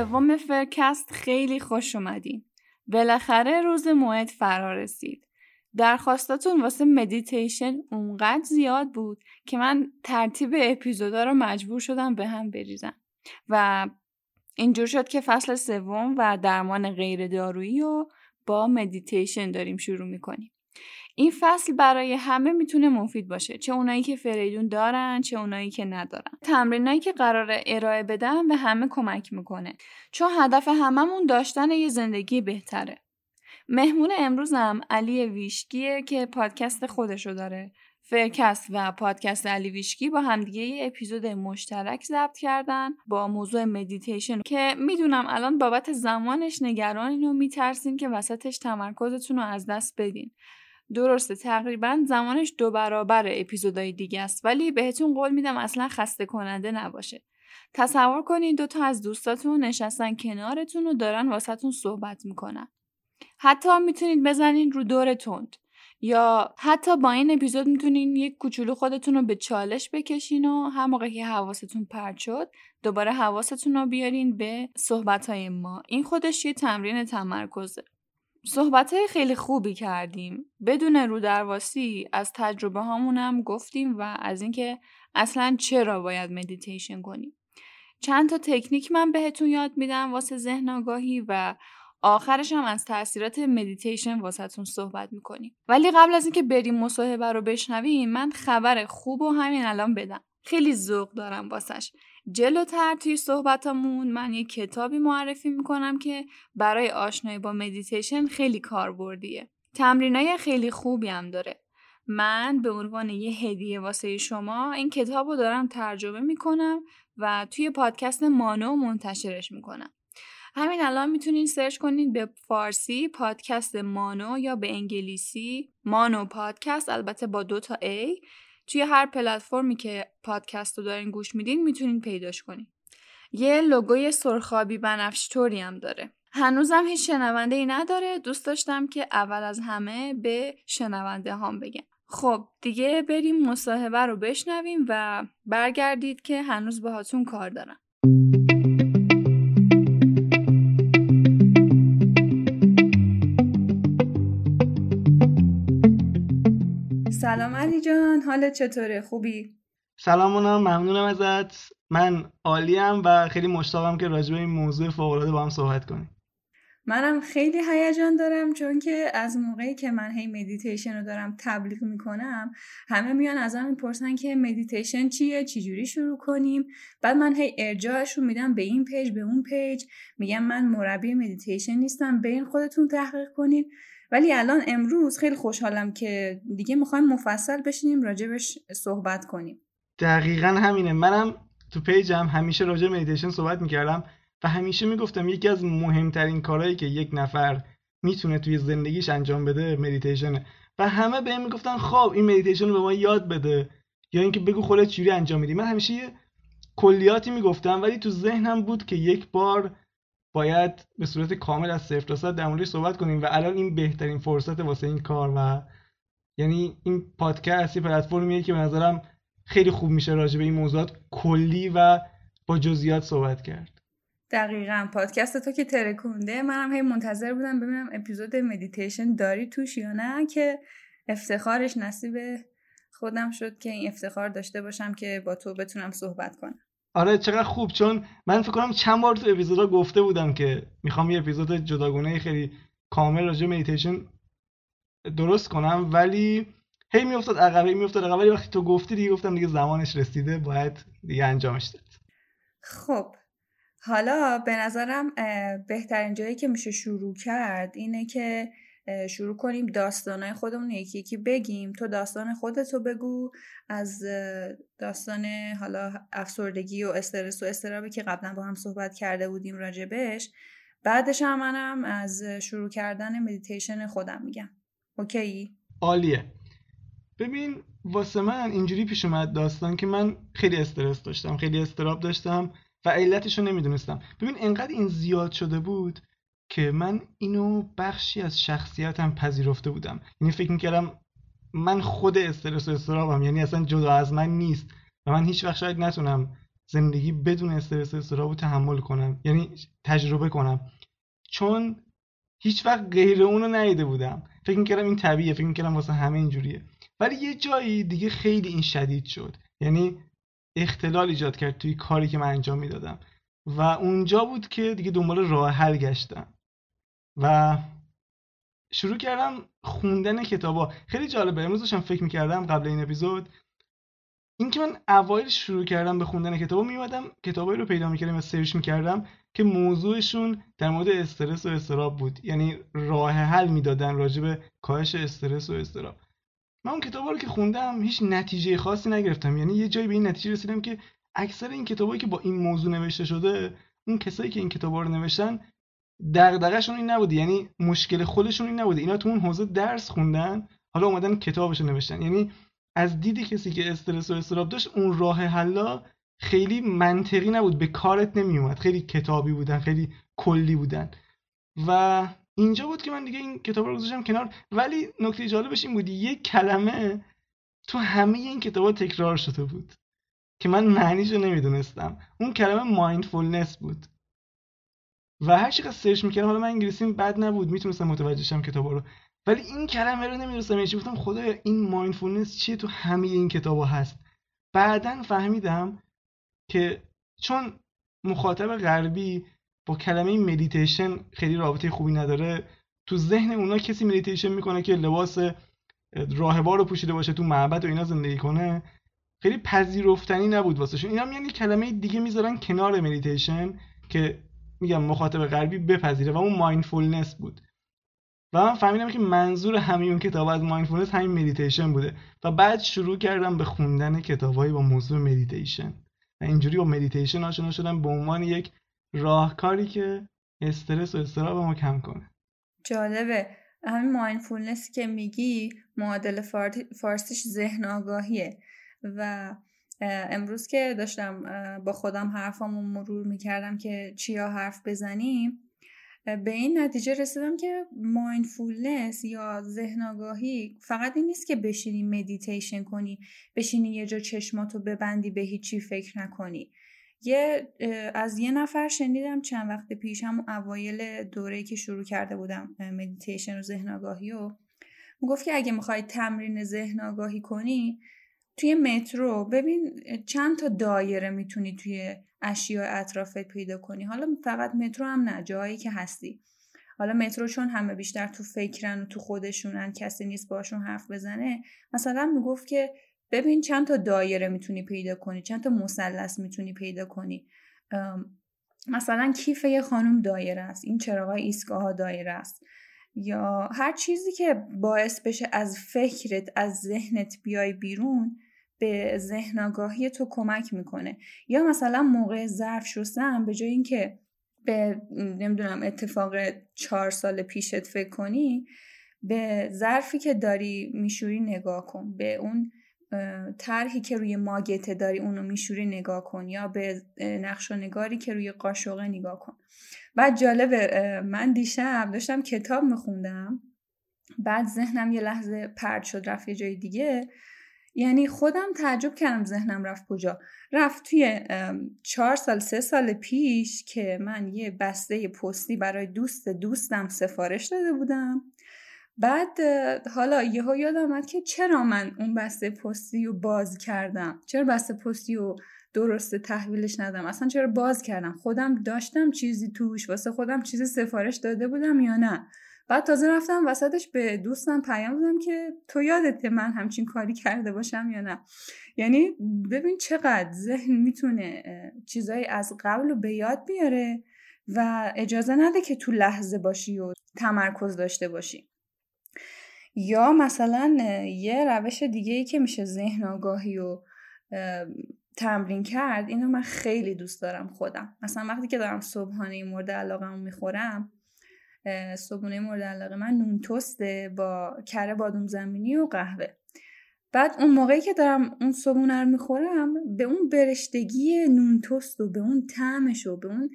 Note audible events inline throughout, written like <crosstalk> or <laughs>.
سوم فرکست خیلی خوش اومدین. بالاخره روز موعد فرا رسید. درخواستاتون واسه مدیتیشن اونقدر زیاد بود که من ترتیب اپیزودا رو مجبور شدم به هم بریزم و اینجور شد که فصل سوم و درمان غیر دارویی رو با مدیتیشن داریم شروع می‌کنیم. این فصل برای همه می‌تونه مفید باشه. چه اونایی که فریدون دارن چه اونایی که ندارن. تمرینایی که قرار ارائه بدم به همه کمک می‌کنه. چون هدف هممون داشتن یه زندگی بهتره. مهمون امروزم علی ویشکیه که پادکست خودشو داره. فرکست و پادکست علی ویشکی با همدیگه یه اپیزود مشترک ضبط کردن با موضوع مدیتیشن که می‌دونم الان بابت زمانش نگرانین و میترسین که وسطش تمرکزتون رو از دست بدین. درسته تقریبا زمانش دو برابر اپیزودهای دیگه است ولی بهتون قول میدم اصلا خسته کننده نباشه. تصور کنید دو تا از دوستاتون نشستن کنارتون و دارن واسهتون صحبت می‌کنن. حتی می‌تونید بزنین رو دور تند یا حتی با این اپیزود می‌تونین یک کوچولو خودتون رو به چالش بکشین و هم موقع که حواستون پرت شد دوباره حواستون رو بیارین به صحبت ما. این خودش یه تمرین تمرکزه. صحبت خیلی خوبی کردیم. بدون رو درواسی از تجربه هامونم گفتیم و از اینکه اصلا چرا باید مدیتیشن کنیم. چند تا تکنیک من بهتون یاد میدم واسه ذهن آگاهی و آخرش هم از تاثیرات مدیتیشن واسهتون صحبت می‌کنیم. ولی قبل از اینکه بریم مصاحبه رو بشنویم من خبر خوب و همین الان بدم. خیلی ذوق دارم واسش. جلوتر توی صحبتمون من یه کتابی معرفی می‌کنم که برای آشنایی با مدیتیشن خیلی کاربردیه. تمرینای خیلی خوبی هم داره. من به عنوان یه هدیه واسه شما این کتاب رو دارم ترجمه می‌کنم و توی پادکست مانو منتشرش می‌کنم. همین الان می‌تونین سرچ کنید به فارسی پادکست مانو یا به انگلیسی مانو پادکست البته با دو تا A. توی هر پلتفرمی که پادکست رو دارین گوش میدین می‌تونین پیداش کنین. یه لوگوی سرخابی بنفش هم داره. هنوزم هیچ شنونده ای نداره. دوست داشتم که اول از همه به شنونده هام بگم. خب دیگه بریم مصاحبه رو بشنویم و برگردید که هنوز باهاتون کار دارم. سلام علی جان حالت چطوره؟ خوبی؟ سلام مونم ممنونم ازت. من عالیم و خیلی مشتاقم که راجع به این موضوع فوق العاده با هم صحبت کنیم. منم خیلی هیجان دارم چون که از موقعی که من هی مدیتیشن رو دارم تبلیغ می‌کنم همه میان ازم می‌پرسن که مدیتیشن چیه؟ چجوری شروع کنیم؟ بعد من هی ارجاعشون میدم به این page به اون page میگم من مربی مدیتیشن نیستم برین خودتون تحقیق کنین. ولی الان امروز خیلی خوشحالم که دیگه می‌خوایم مفصل بشینیم راجبش صحبت کنیم. دقیقا همینه. منم تو page م همیشه راجع مدیتیشن صحبت می‌کردم و همیشه می‌گفتم یکی از مهمترین کارهایی که یک نفر می‌تونه توی زندگیش انجام بده مدیتیشنه و همه بهم می‌گفتن خب این مدیتیشن رو به ما یاد بده. یا اینکه بگو خودت چجوری انجام میدی. من همیشه یه کلیاتی می‌گفتم ولی تو ذهنم بود که یک بار باید به صورت کامل از صفر تا صد در موردش صحبت کنیم و الان این بهترین فرصت واسه این کار و یعنی این پادکست یه پلتفرمیه که به نظرم خیلی خوب میشه راجع به این موضوعات کلی و با جزئیات صحبت کرد. دقیقا. پادکست تو که ترکونده. منم هی منتظر بودم ببینم اپیزود مدیتیشن داری توش یا نه که افتخارش نصیب خودم شد که این افتخار داشته باشم که با تو بتونم صحبت کنم. آره چقدر خوب. چون من فکر کنم چند بار تو اپیزودا گفته بودم که می‌خوام یه اپیزود جداگونه خیلی کامل راجع مدیتیشن درست کنم. ولی هی میافتاد عقب میافتاد عقب. ولی وقتی تو گفتی دیگه گفتم دیگه زمانش رسیده باید دیگه انجامش داد. خب حالا به نظرم بهترین جایی که میشه شروع کرد اینه که شروع کنیم داستانهای خودمون یکی یکی بگیم. تو داستان خودتو بگو. از داستان حالا افسردگی و استرس و اضطرابی که قبلا با هم صحبت کرده بودیم راجبش. بعدش هم منم از شروع کردن مدیتیشن خودم میگم. OK؟ عالیه. ببین واسه من اینجوری پیش اومد داستان که من خیلی استرس داشتم خیلی اضطراب داشتم و علتش رو نمی‌دونستم. ببین انقدر این زیاد شده بود که من اینو بخشی از شخصیتم پذیرفته بودم. یعنی فکر می‌کردم من خود استرس و استرابم یعنی اصلا جدا از من نیست و من هیچ وقت شاید نتونم زندگی بدون استرس و استراب تحمل کنم یعنی تجربه کنم. چون هیچ وقت غیر اونو ندیده بودم. فکر می‌کردم این طبیعیه فکر می‌کردم واسه همه اینجوریه. ولی یه جایی دیگه خیلی این شدید شد. یعنی اختلال ایجاد کرد توی کاری که من انجام می‌دادم. و اونجا بود که دیگه دنبال راه حل گشتم. و شروع کردم خوندن کتابا. خیلی جالبه. امروز داشتم فکر می‌کردم قبل این اپیزود اینکه من اوایل شروع کردم به خوندن کتابا میومدم کتابایی رو پیدا می‌کردم و سرچ می‌کردم که موضوعشون در مورد استرس و استراب بود. یعنی راه حل می‌دادن راجع به کاهش استرس و استراب من اون کتابا رو که خوندم هیچ نتیجه خاصی نگرفتم. یعنی یه جایی به این نتیجه رسیدم که اکثر این کتابایی که با این موضوع نوشته شده اون کسایی که این کتابا رو نوشتن دغدغه‌شون این نبوده یعنی مشکل خودشون این نبوده اینا تو اون حوزه درس خوندن حالا اومدن کتابش نوشتن. یعنی از دید کسی که استرس و استراب داشت اون راه حلا خیلی منطقی نبود. به کارت نمیومد خیلی کتابی بودن خیلی کلی بودن. و اینجا بود که من دیگه این کتاب رو گذاشتم کنار. ولی نکته جالبش این بود یک کلمه تو همه این کتابا تکرار شده بود که من معنیش رو نمی‌دونستم. اون کلمه mindfulness بود. و هر چقدر search می‌کردم حالا من انگلیسیم بد نبود می‌تونستم متوجه شم کتابا رو. ولی این کلمه رو نمی‌دونستم یعنی گفتم خدایا این mindfulness چیه تو همه این کتابا هست؟ بعدا فهمیدم که چون مخاطب غربی با کلمه مدیتیشن خیلی رابطه خوبی نداره تو ذهن اونا کسی مدیتیشن می‌کنه که لباس راهبا رو پوشیده باشه تو معبد و اینا زندگی کنه خیلی پذیرفتنی نبود واسهشون. اینا میان یه کلمه دیگه می‌ذارن کنار مدیتیشن که میگم مخاطب غربی بپذیره و اون mindfulness بود. و من فهمیدم که منظور همین اون کتاب از mindfulness همین مدیتیشن بوده. و بعد شروع کردم به خوندن کتابایی با موضوع مدیتیشن و اینجوری با مدیتیشن آشنا شدم به عنوان یک راهکاری که استرس و اضطراب ما کم کنه. جالبه. همین mindfulness که میگی معادل فارسیش ذهن آگاهیه. و امروز که داشتم با خودم حرفامو مرور می‌کردم که چیا حرف بزنیم به این نتیجه رسیدم که mindfulness یا ذهن آگاهی فقط این نیست که بشینی مدیتیشن کنی بشینی یه جا چشماتو ببندی به هیچی فکر نکنی. یه از یه نفر شنیدم چند وقت پیش هم اوایل دوره که شروع کرده بودم مدیتیشن و ذهن آگاهی و گفت که اگه می‌خوای تمرین ذهن آگاهی کنی توی مترو ببین چند تا دایره می‌تونی توی اشیاء اطرافت پیدا کنی. حالا فقط مترو هم نه جایی که هستی. حالا مترو چون همه بیشتر تو فکرن و تو خودشونن کسی نیست باشون حرف بزنه. مثلا می‌گفت که ببین چند تا دایره می‌تونی پیدا کنی چند تا مثلث می‌تونی پیدا کنی. مثلا کیف یه خانم دایره است. این چراغای ایستگاه دایره است. یا هر چیزی که باعث بشه از فکرت از ذهنت بیای بیرون به ذهن آگاهی تو کمک می‌کنه. یا مثلا موقع ظرف شستن به جای اینکه به نمی‌دونم اتفاق چهار سال پیشت فکر کنی به ظرفی که داری میشوری نگاه کن. به اون طرحی که روی ماگته داری اونو میشوری نگاه کن یا به نقش و نگاری که روی قاشقه نگاه کن. بعد جالبه من دیشب داشتم کتاب میخوندم. بعد ذهنم یه لحظه پرد شد رفت یه جای دیگه. یعنی خودم تعجب کردم ذهنم رفت کجا. رفت توی چهار سال سه سال پیش که من یه بسته پستی برای دوست دوستم سفارش داده بودم. بعد حالا یهو یاد آمد که چرا من اون بسته پستی رو باز کردم؟ چرا بسته پستی رو درست تحویلش ندم اصلا چرا باز کردم؟ خودم داشتم چیزی توش واسه خودم چیزی سفارش داده بودم یا نه؟ بعد تازه رفتم وسطش به دوستم پیام دادم که تو یادته من همچین کاری کرده باشم یا نه؟ یعنی ببین چقدر ذهن می‌تونه چیزایی از قبل رو به یاد بیاره و اجازه نده که تو لحظه باشی و تمرکز داشته باشی. یا مثلا یه روش دیگه ای که میشه ذهن آگاهی و تمرین کرد اینو من خیلی دوست دارم خودم. مثلا وقتی که دارم صبحانه مورد علاقه می‌خورم صبحانه مورد علاقه من نون توسته با کره بادوم زمینی و قهوه. بعد اون موقعی که دارم اون صبحونه رو می‌خورم به اون برشتگی نون توست و به اون طعمش و به اون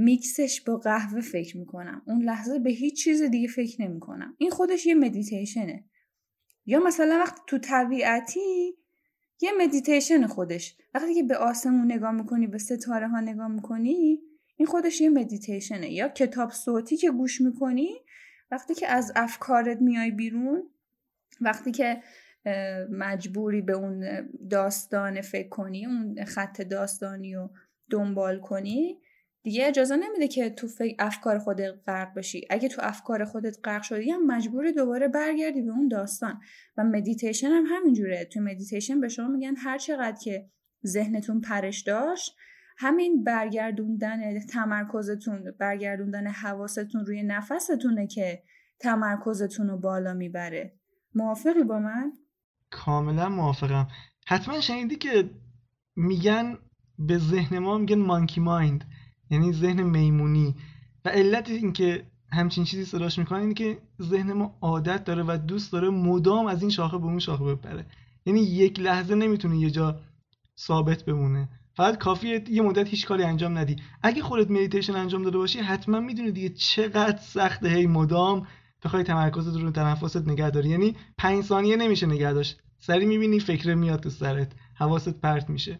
میکسش با قهوه فکر می‌کنم. اون لحظه به هیچ چیز دیگه فکر نمی‌کنم. این خودش یه مدیتیشنه. یا مثلا وقتی تو طبیعتی یه مدیتیشن خودش. وقتی که به آسمون نگاه می‌کنی به ستاره ها نگاه می‌کنی این خودش یه مدیتیشنه. یا کتاب صوتی که گوش می‌کنی وقتی که از افکارت میای بیرون وقتی که مجبوری به اون داستان فکر کنی اون خط داستانی رو دنبال کنی دیگه اجازه نمیده که تو افکار خودت غرق بشی اگه تو افکار خودت غرق شدی هم مجبوری دوباره برگردی به اون داستان. و مدیتیشن هم همینجوره تو مدیتیشن به شما میگن هر چقدر که ذهنتون پرش داشت همین برگردوندن تمرکزتون برگردوندن حواستون روی نفستونه که تمرکزتون رو بالا می‌بره. موافقی با من؟ کاملا موافقم. حتما شنیدی که میگن به ذهن ما میگن monkey mind یعنی ذهن میمونی. و علت اینکه همچین چیزی صداش می‌کنه اینه که ذهن ما عادت داره و دوست داره مدام از این شاخه به اون شاخه بپره. یعنی یک لحظه نمی‌تونه یه جا ثابت بمونه. فقط کافیه یه مدت هیچ کاری انجام ندی. اگه خودت مدیتیشن انجام داده باشی حتما می‌دونی دیگه چقدر سخته هی مدام بخوای تمرکزت رو تنفست نگه داری. یعنی پنج ثانیه نمیشه نگه داشت. سریع می‌بینی فکر میاد تو سرت. حواست پرت میشه.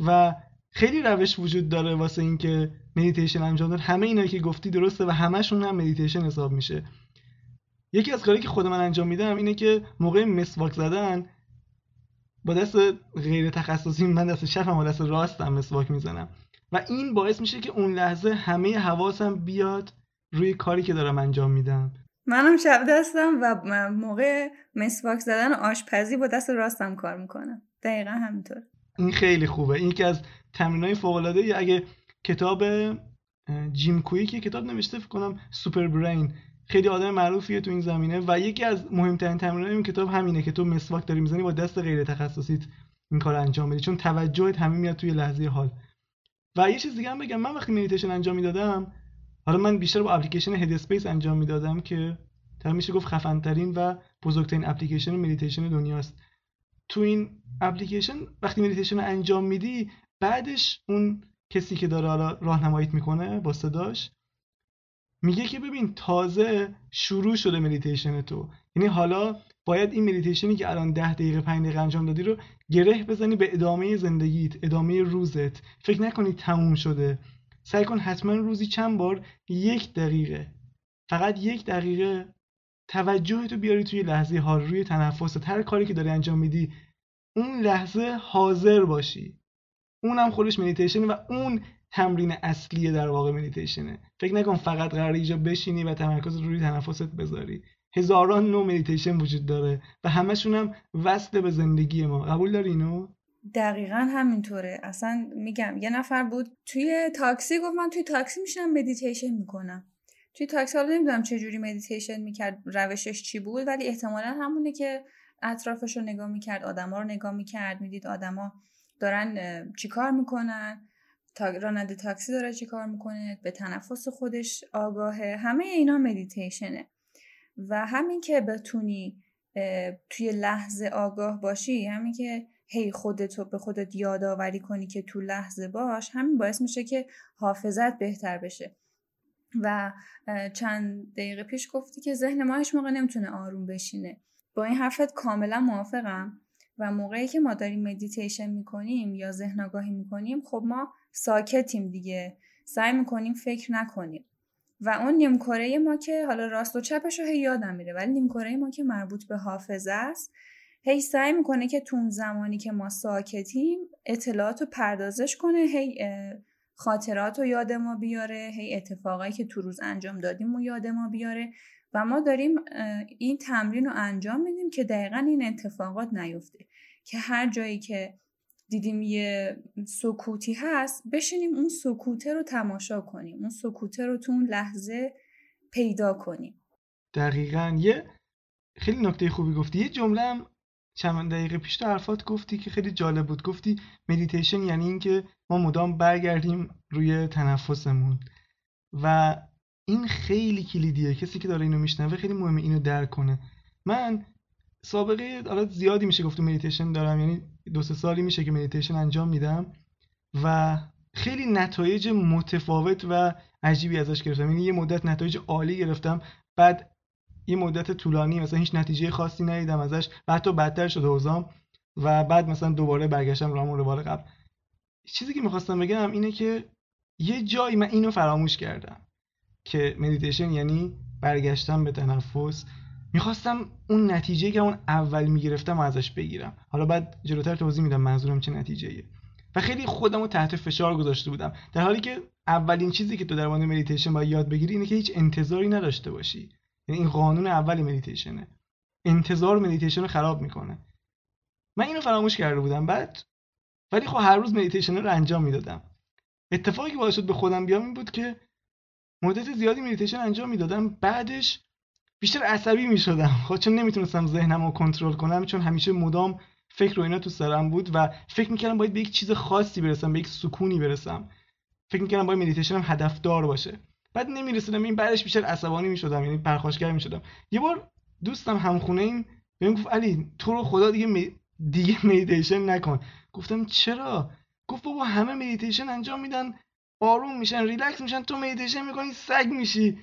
و خیلی روش وجود داره واسه اینکه مدیتیشن انجام داد. همه اینا که گفتی درسته و همشون هم مدیتیشن حساب میشه. یکی از کاری که خود من انجام میدم اینه که موقع مسواک زدن با دست غیر تخصصی من دست چپم و دست راستم مسواک می‌زنم. و این باعث میشه که اون لحظه همه حواسم بیاد روی کاری که دارم انجام میدم. منم چپ دستم و موقع مسواک زدن آشپزی با دست راستم کار می‌کنم. دقیقا همینطور. این خیلی خوبه. این یکی از تمرین های فوق العاده اگه کتاب جیم کوییک که کتاب نوشته فکر کنم Super Brain. خیلی آدم معروفیه تو این زمینه و یکی از مهمترین تمرین این کتاب همینه که تو مسواک داری می‌زنی با دست غیر تخصصیت این کار انجام بدی چون توجهت همین میاد توی لحظه حال. و یه چیز دیگه هم بگم. من وقتی مدیتیشن انجام می‌دادم حالا من بیشتر با اپلیکیشن Headspace انجام می‌دادم که تا میشه گفت خفن ترین و بزرگترین اپلیکیشن مدیتیشن دنیاست. تو این اپلیکیشن وقتی مدیتیشن رو انجام میدی بعدش اون کسی که داره راهنماییت می‌کنه با صداش میگه که ببین تازه شروع شده مدیتیشن تو. یعنی حالا باید این مدیتیشنی که الان ده دقیقه 5 دقیقه انجام دادی رو گره بزنی به ادامه زندگیت ادامه روزت. فکر نکنی تموم شده. سعی کن حتما روزی چند بار یک دقیقه فقط یک دقیقه توجهتو بیاری توی لحظه حال روی تنفست هر کاری که داری انجام میدی اون لحظه حاضر باشی. اونم خودش مدیتیشن و اون تمرین اصلیه در واقع مدیتیشنه فکر نکن فقط قرار اینجا بشینی و تمرکز روی تنفست بذاری. هزاران نوع مدیتیشن وجود داره و همشون هم وصل به زندگی ما. قبول داری اینو؟ دقیقا همینطوره. اصلا میگم یه نفر بود توی تاکسی گفت من توی تاکسی میشینم مدیتیشن می‌کنم. توی تاکسی حالا نمی‌دونم چه جوری مدیتیشن می‌کرد روشش چی بود ولی احتمالا همونه که اطرافش رو نگاه می‌کرد آدما رو نگاه می‌کرد می‌دید آدما دارن چیکار می‌کنن؟ تا راننده تاکسی داره چیکار می‌کنه؟ به تنفس خودش آگاهه؟ همه اینا مدیتیشنه و همین که بتونی توی لحظه آگاه باشی همین که هی خودت رو به خودت یادآوری کنی که تو لحظه باش همین باعث میشه که حافظت بهتر بشه. و چند دقیقه پیش گفتی که ذهن ما هیچ موقع نمی‌تونه آروم بشینه. با این حرفت کاملا موافقم. و موقعی که ما داریم مدیتیشن می‌کنیم یا ذهن آگاهی می‌کنیم خب ما ساکتیم دیگه. سعی می‌کنیم فکر نکنیم. و اون نیمکره ما که حالا راست و چپش رو هی یادم میره ولی نیمکره ما که مربوط به حافظه است هی سعی می‌کنه که تو زمانی که ما ساکتیم اطلاعات رو پردازش کنه هی خاطرات رو یاد ما بیاره هی اتفاقایی که تو روز انجام دادیم و یاد ما بیاره. و ما داریم این تمرین رو انجام میدیم که دقیقا این اتفاقات نیفته. که هر جایی که دیدیم یه سکوتی هست بشینیم اون سکوته رو تماشا کنیم اون سکوته رو تو اون لحظه پیدا کنیم. دقیقا. یه خیلی نکته خوبی گفتی. یه جمله هم چند دقیقه پیش تو حرفات گفتی که خیلی جالب بود. گفتی مدیتیشن یعنی اینکه ما مدام برگردیم روی تنفسمون. و این خیلی کلیدیه. کسی که داره اینو میشنوه خیلی مهمه اینو درک کنه. من سابقه حالا زیادی میشه گفت مدیتیشن دارم یعنی دو سه سالی میشه که مدیتیشن انجام میدم و خیلی نتایج متفاوت و عجیبی ازش گرفتم. یعنی یه مدت نتایج عالی گرفتم بعد یه مدت طولانی مثلا هیچ نتیجه خاصی ندیدم ازش و حتی بدتر شده اوضاعم و بعد مثلا دوباره برگشتم راه روال قبل چیزی که می‌خواستم بگم اینه که یه جایی من اینو فراموش کردم. که مدیتیشن یعنی برگشتم به تنفس. می‌خواستم اون نتیجه که اون اول می‌گرفتم ازش بگیرم. حالا بعد جلوتر توضیح میدم منظورم چه نتیجه و خیلی خودم رو تحت فشار گذاشته بودم. در حالی که اولین چیزی که تو در مورد مدیتیشن باید یاد بگیری اینه که هیچ انتظاری نداشته باشی. یعنی این قانون اولی مدیتیشنه انتظار مدیتیشن رو خراب می‌کنه. من اینو فراموش کرده بودم بعد ولی خب هر روز مدیتیشن رو انجام می‌دادم. اتفاقی که باعث شد به خودم بیام این بود که مدت زیادی مدیتیشن انجام می‌دادم بعدش بیشتر عصبی می‌شدم. خب چون نمی‌تونستم ذهنم رو کنترل کنم چون همیشه مدام فکر و اینا تو سرم بود و فکر می‌کردم باید به یک چیز خاصی برسم به یک سکونی برسم. فکر می‌کردم باید مدیتیشنم هدفدار باشه. بعد نمی‌رسیدم این بعدش بیشتر عصبانی می‌شدم یعنی پرخاشگر می‌شدم. یه بار دوستم همخونه‌ایم بهم گفت علی تو رو خدا دیگه می... دیگه <laughs> مدیتیشن نکن. گفتم چرا؟ گفت بابا همه مدیتیشن انجام میدن. آروم میشن ریلکس میشن تو مدیتیشن می‌کنی سگ میشی.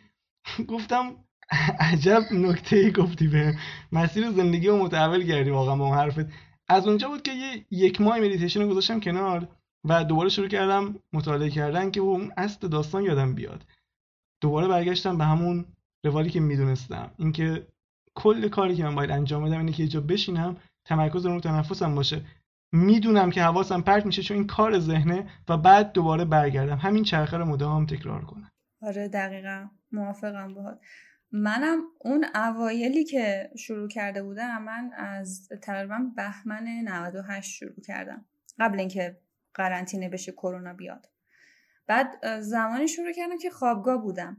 گفتم عجب نکته ای گفتی به مسیر زندگی رو متحول کردی واقعا با اون حرفت. از اونجا بود که یه یک ماه مدیتیشن رو گذاشتم کنار و دوباره شروع کردم مطالعه کردن که اون اصل داستان یادم بیاد. دوباره برگشتم به همون روالی که می‌دونستم. اینکه کل کاری که من باید انجام بدم اینه که یه جا بشینم تمرکز رو تنفسم باشه. می‌دونم که حواسم پرت میشه چون این کار ذهنه و بعد دوباره برگردم. همین چرخه رو مدام تکرار کنم. آره دقیقا. موافقم باهات. منم اون اوایلی که شروع کرده بودم من از تقریبا بهمن 98 شروع کردم. قبل اینکه قرنطینه بشه کرونا بیاد. بعد زمانی شروع کردم که خوابگاه بودم.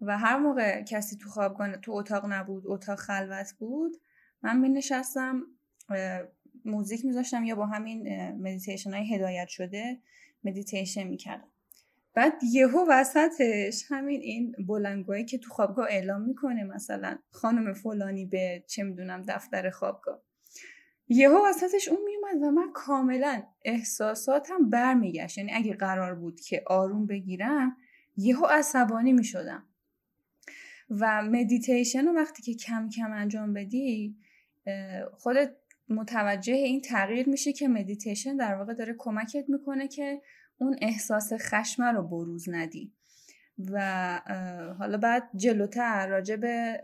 و هر موقع کسی تو خوابگاه تو اتاق نبود اتاق خلوت بود من می نشستم موزیک میذاشتم یا با همین مدیتیشن های هدایت شده مدیتیشن می‌کردم. بعد یهو وسطش همین این بلنگوهایی که تو خوابگاه اعلام می‌کنه مثلا خانم فلانی به چه می‌دونم دفتر خوابگاه. یهو وسطش اون میومد و من کاملا احساساتم برمیگشت. یعنی اگه قرار بود که آروم بگیرم یهو عصبانی می‌شدم. و مدیتیشن رو وقتی که کم کم انجام بدی خودت متوجه این تغییر میشه که مدیتیشن در واقع داره کمکت می‌کنه که اون احساس خشم رو بروز ندی. و حالا بعد جلوتر راجع به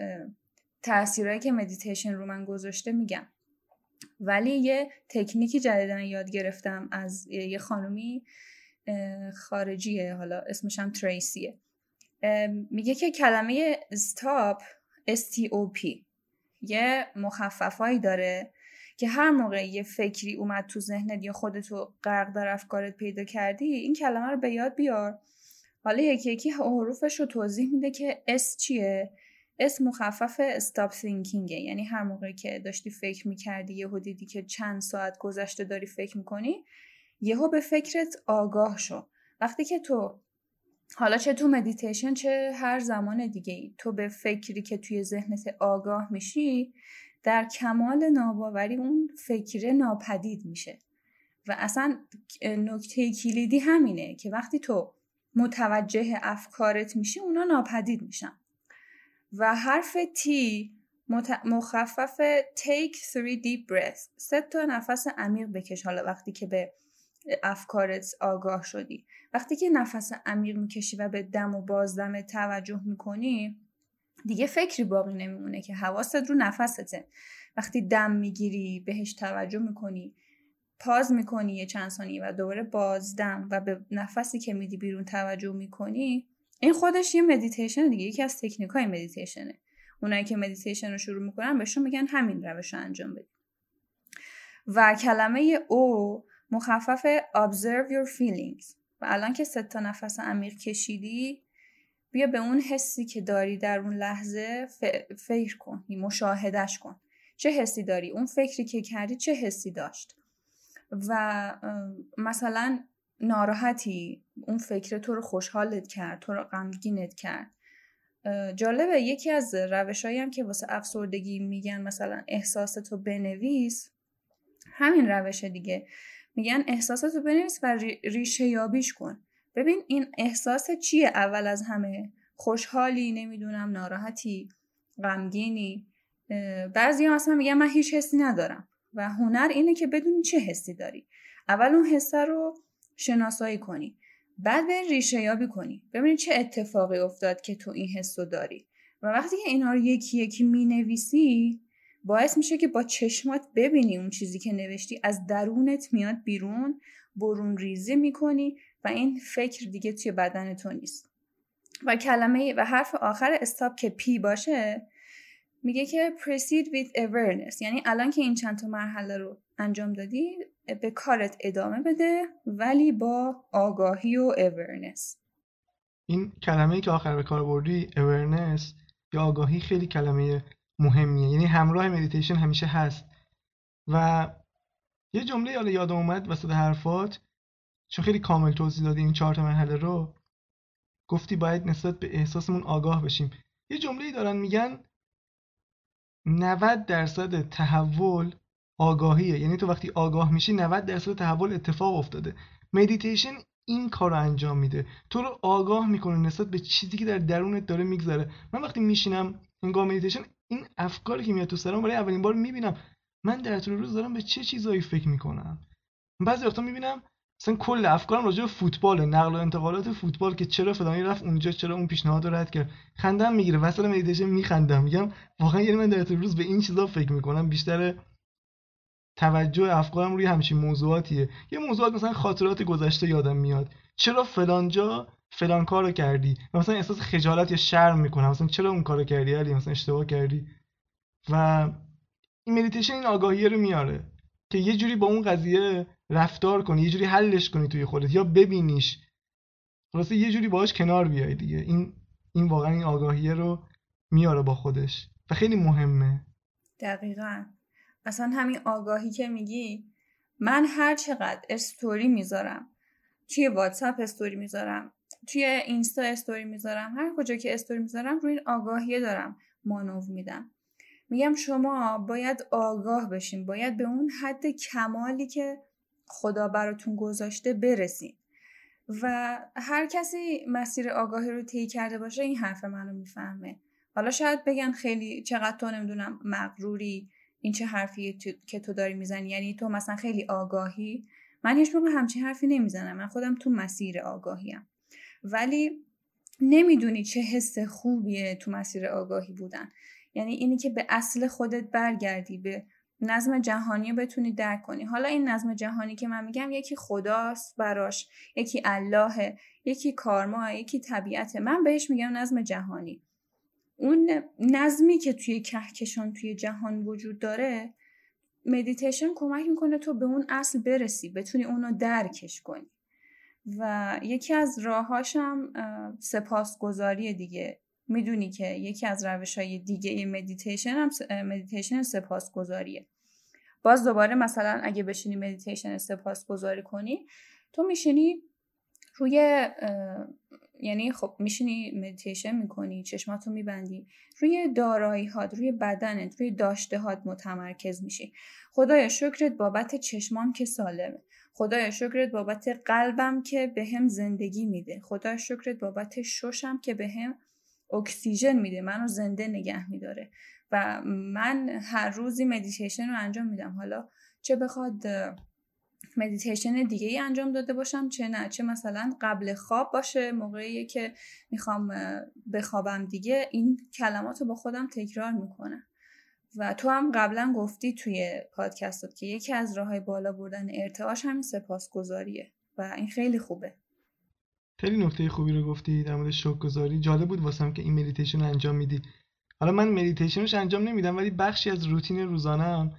تاثیرهایی که مدیتیشن رو من گذاشته میگم. ولی یه تکنیکی جدیدن یاد گرفتم از یه خانومی خارجیه حالا اسمش هم تریسیه میگه که کلمه استاپ S-T-O-P یه مخففایی داره که هر موقع یه فکری اومد تو ذهنت یا خودتو غرق در افکارت پیدا کردی این کلمه رو به یاد بیار. حالا یکی یکی حروفش رو توضیح میده که S چیه؟ S مخفف stop thinking ه یعنی هر موقع که داشتی فکر می‌کردی یهو دیدی که چند ساعت گذشته داری فکر می‌کنی یهو به فکرت آگاه شو. وقتی که تو حالا چه تو مدیتیشن چه هر زمان دیگه ای تو به فکری که توی ذهنت آگاه میشی در کمال ناباوری اون فکر ناپدید میشه. و اصلا نکته کلیدی همینه که وقتی تو متوجه افکارت میشی اونا ناپدید میشن. و حرف T مخفف take three deep breaths. سه تا نفس عمیق بکش حالا وقتی که به افکارت آگاه شدی. وقتی که نفس عمیق می‌کشی و به دم و بازدم توجه می‌کنی دیگه فکری باقی نمیمونه که حواست رو نفسته. وقتی دم می‌گیری بهش توجه می‌کنی pause می‌کنی یه چند ثانیه و دوباره بازدم و به نفسی که میدی بیرون توجه می‌کنی این خودش یه مدیتیشن دیگه یکی از تکنیک های مدیتیشنه اونایی که مدیتیشن رو شروع می‌کنن بهشون میگن همین روش رو انجام بدی. و کلمه O مخفف observe your feelings. و الان که سه تا نفس عمیق کشیدی بیا به اون حسی که داری در اون لحظه فکر کن مشاهدش کن. چه حسی داری؟ اون فکری که کردی چه حسی داشت؟ و مثلا ناراحتی اون فکر تو رو خوشحالت کرد تو رو غمگینت کرد. جالبه یکی از روشهایی هم که واسه افسردگی میگن مثلا احساستو بنویس. همین روش دیگه. میگن احساستو بنویس و ریشه یابیش کن. ببین این احساس چیه اول از همه؟ خوشحالی نمی‌دونم ناراحتی غمگینی. بعضی اصلا میگن من هیچ حسی ندارم و هنر اینه که بدونی چه حسی داری. اول اون حسه رو شناسایی کنی بعد به ریشه یابی کنی. ببینی چه اتفاقی افتاد که تو این حس رو داری. و وقتی که اینا رو یکی یکی می نویسی باعث میشه که با چشمات ببینی اون چیزی که نوشتی از درونت میاد بیرون برون ریزی می‌کنی و این فکر دیگه توی بدن تو نیست. و کلمه و حرف آخر STOP که P باشه میگه که proceed with awareness. یعنی الان که این چند تا مرحله رو انجام دادی به کارت ادامه بده ولی با آگاهی و awareness. این کلمه ای که آخر به کار بردی awareness یا آگاهی خیلی کلمه مهمیه. یعنی همراه مدیتیشن همیشه هست. و یه جمله حالا یادم اومد وسط حرفات چون خیلی کامل توضیح دادی این چهار تا مرحله رو گفتی باید نسبت به احساسمون آگاه بشیم. یه جمله ای دارن میگن 90 درصد تحول آگاهیه. یعنی تو وقتی آگاه میشی 90 درصد تحول اتفاق افتاده. مدیتیشن این کار رو انجام میده. تو رو آگاه می‌کنه نسبت به چیزی که در درونت داره میگذره. من وقتی میشینم هنگام مدیتیشن این افکاری که میاد تو سرم برای اولین بار می‌بینم من در طول روز دارم به چه چیزایی فکر می‌کنم. بعضی وقتا می‌بینم مثلا کل افکارم راجع به فوتبال نقل و انتقالات فوتبال که چرا فلانی رفت اونجا چرا اون پیشنهاد رد کرد. خندم می‌گیره وسط مدیتیشن میخندم. میگم واقعا یعنی من در روز به این چیزا فکر می‌کنم. بیشتر توجه افکارم روی همچین موضوعاتیه. یه موضوعات مثلا خاطرات گذشته یادم میاد. چرا فلانجا فلان کارو کردی؟ مثلا احساس خجالت یا شرم می‌کنم. مثلا چرا اون کارو کردی علی؟ مثلا اشتباه کردی. و این مدیتیشن این آگاهی رو میاره. که یه جوری با اون قضیه رفتار کنی یه جوری حلش کنی توی خودت یا ببینیش. خلاصه یه جوری باهاش کنار بیای دیگه. این این واقعا این آگاهیه رو میاره با خودش و خیلی مهمه. دقیقا. اصلا همین آگاهی که میگی من هر چقدر استوری می‌ذارم توی واتساپ استوری می‌ذارم توی اینستا استوری می‌ذارم هر کجا که استوری می‌ذارم روی این آگاهی دارم مانو میدم. میگم شما باید آگاه بشین باید به اون حد کمالی که خدا براتون گذاشته برسین. و هر کسی مسیر آگاهی رو طی کرده باشه این حرف منو می‌فهمه. حالا شاید بگن خیلی چقدر تو نمی‌دونم مغروری این چه حرفی که تو داری می‌زنی. یعنی تو مثلا خیلی آگاهی. من هیچ موقع همچین حرفی نمی‌زنم. من خودم تو مسیر آگاهیم. ولی نمی‌دونی چه حس خوبیه تو مسیر آگاهی بودن. یعنی اینی که به اصل خودت برگردی به نظم جهانی رو بتونی درک کنی. حالا این نظم جهانی که من میگم یکی خداست براش یکی اللهه یکی کارما یکی طبیعته. من بهش میگم نظم جهانی. اون نظمی که توی کهکشان توی جهان وجود داره مدیتیشن کمک می‌کنه تو به اون اصل برسی بتونی اونو درکش کنی. و یکی از راهاشم سپاسگزاری دیگه. می‌دونی که یکی از روش های دیگه مدیتیشن هم مدیتیشن سپاسگزاریه. باز دوباره مثلا اگه بشینی مدیتیشن سپاسگزاری کنی تو میشینی روی یعنی خب میشینی مدیتیشن می‌کنی چشماتو میبندی روی دارایی هات روی بدنت روی داشته هات متمرکز میشی. خدایا شکرت بابت چشمام که سالمه. خدایا شکرت بابت قلبم که بهم زندگی میده. خدایا شکرت بابت ششم که بهم اکسیژن میده منو زنده نگه میداره. و من هر روزی مدیتیشن رو انجام میدم. حالا چه بخواد مدیتیشن دیگه ای انجام داده باشم چه نه. چه مثلا قبل خواب باشه موقعی که می‌خوام بخوابم دیگه این کلمات رو با خودم تکرار می‌کنم. و تو هم قبلا گفتی توی پادکستت که یکی از راه های بالا بردن ارتعاش همین سپاسگزاریه. و این خیلی خوبه. خیلی نکته خوبی رو گفتی در مورد سپاسگزاری جالب بود واسم که این مدیتیشن رو انجام میدی. حالا من مدیتیشنش انجام نمیدم ولی بخشی از روتین روزانه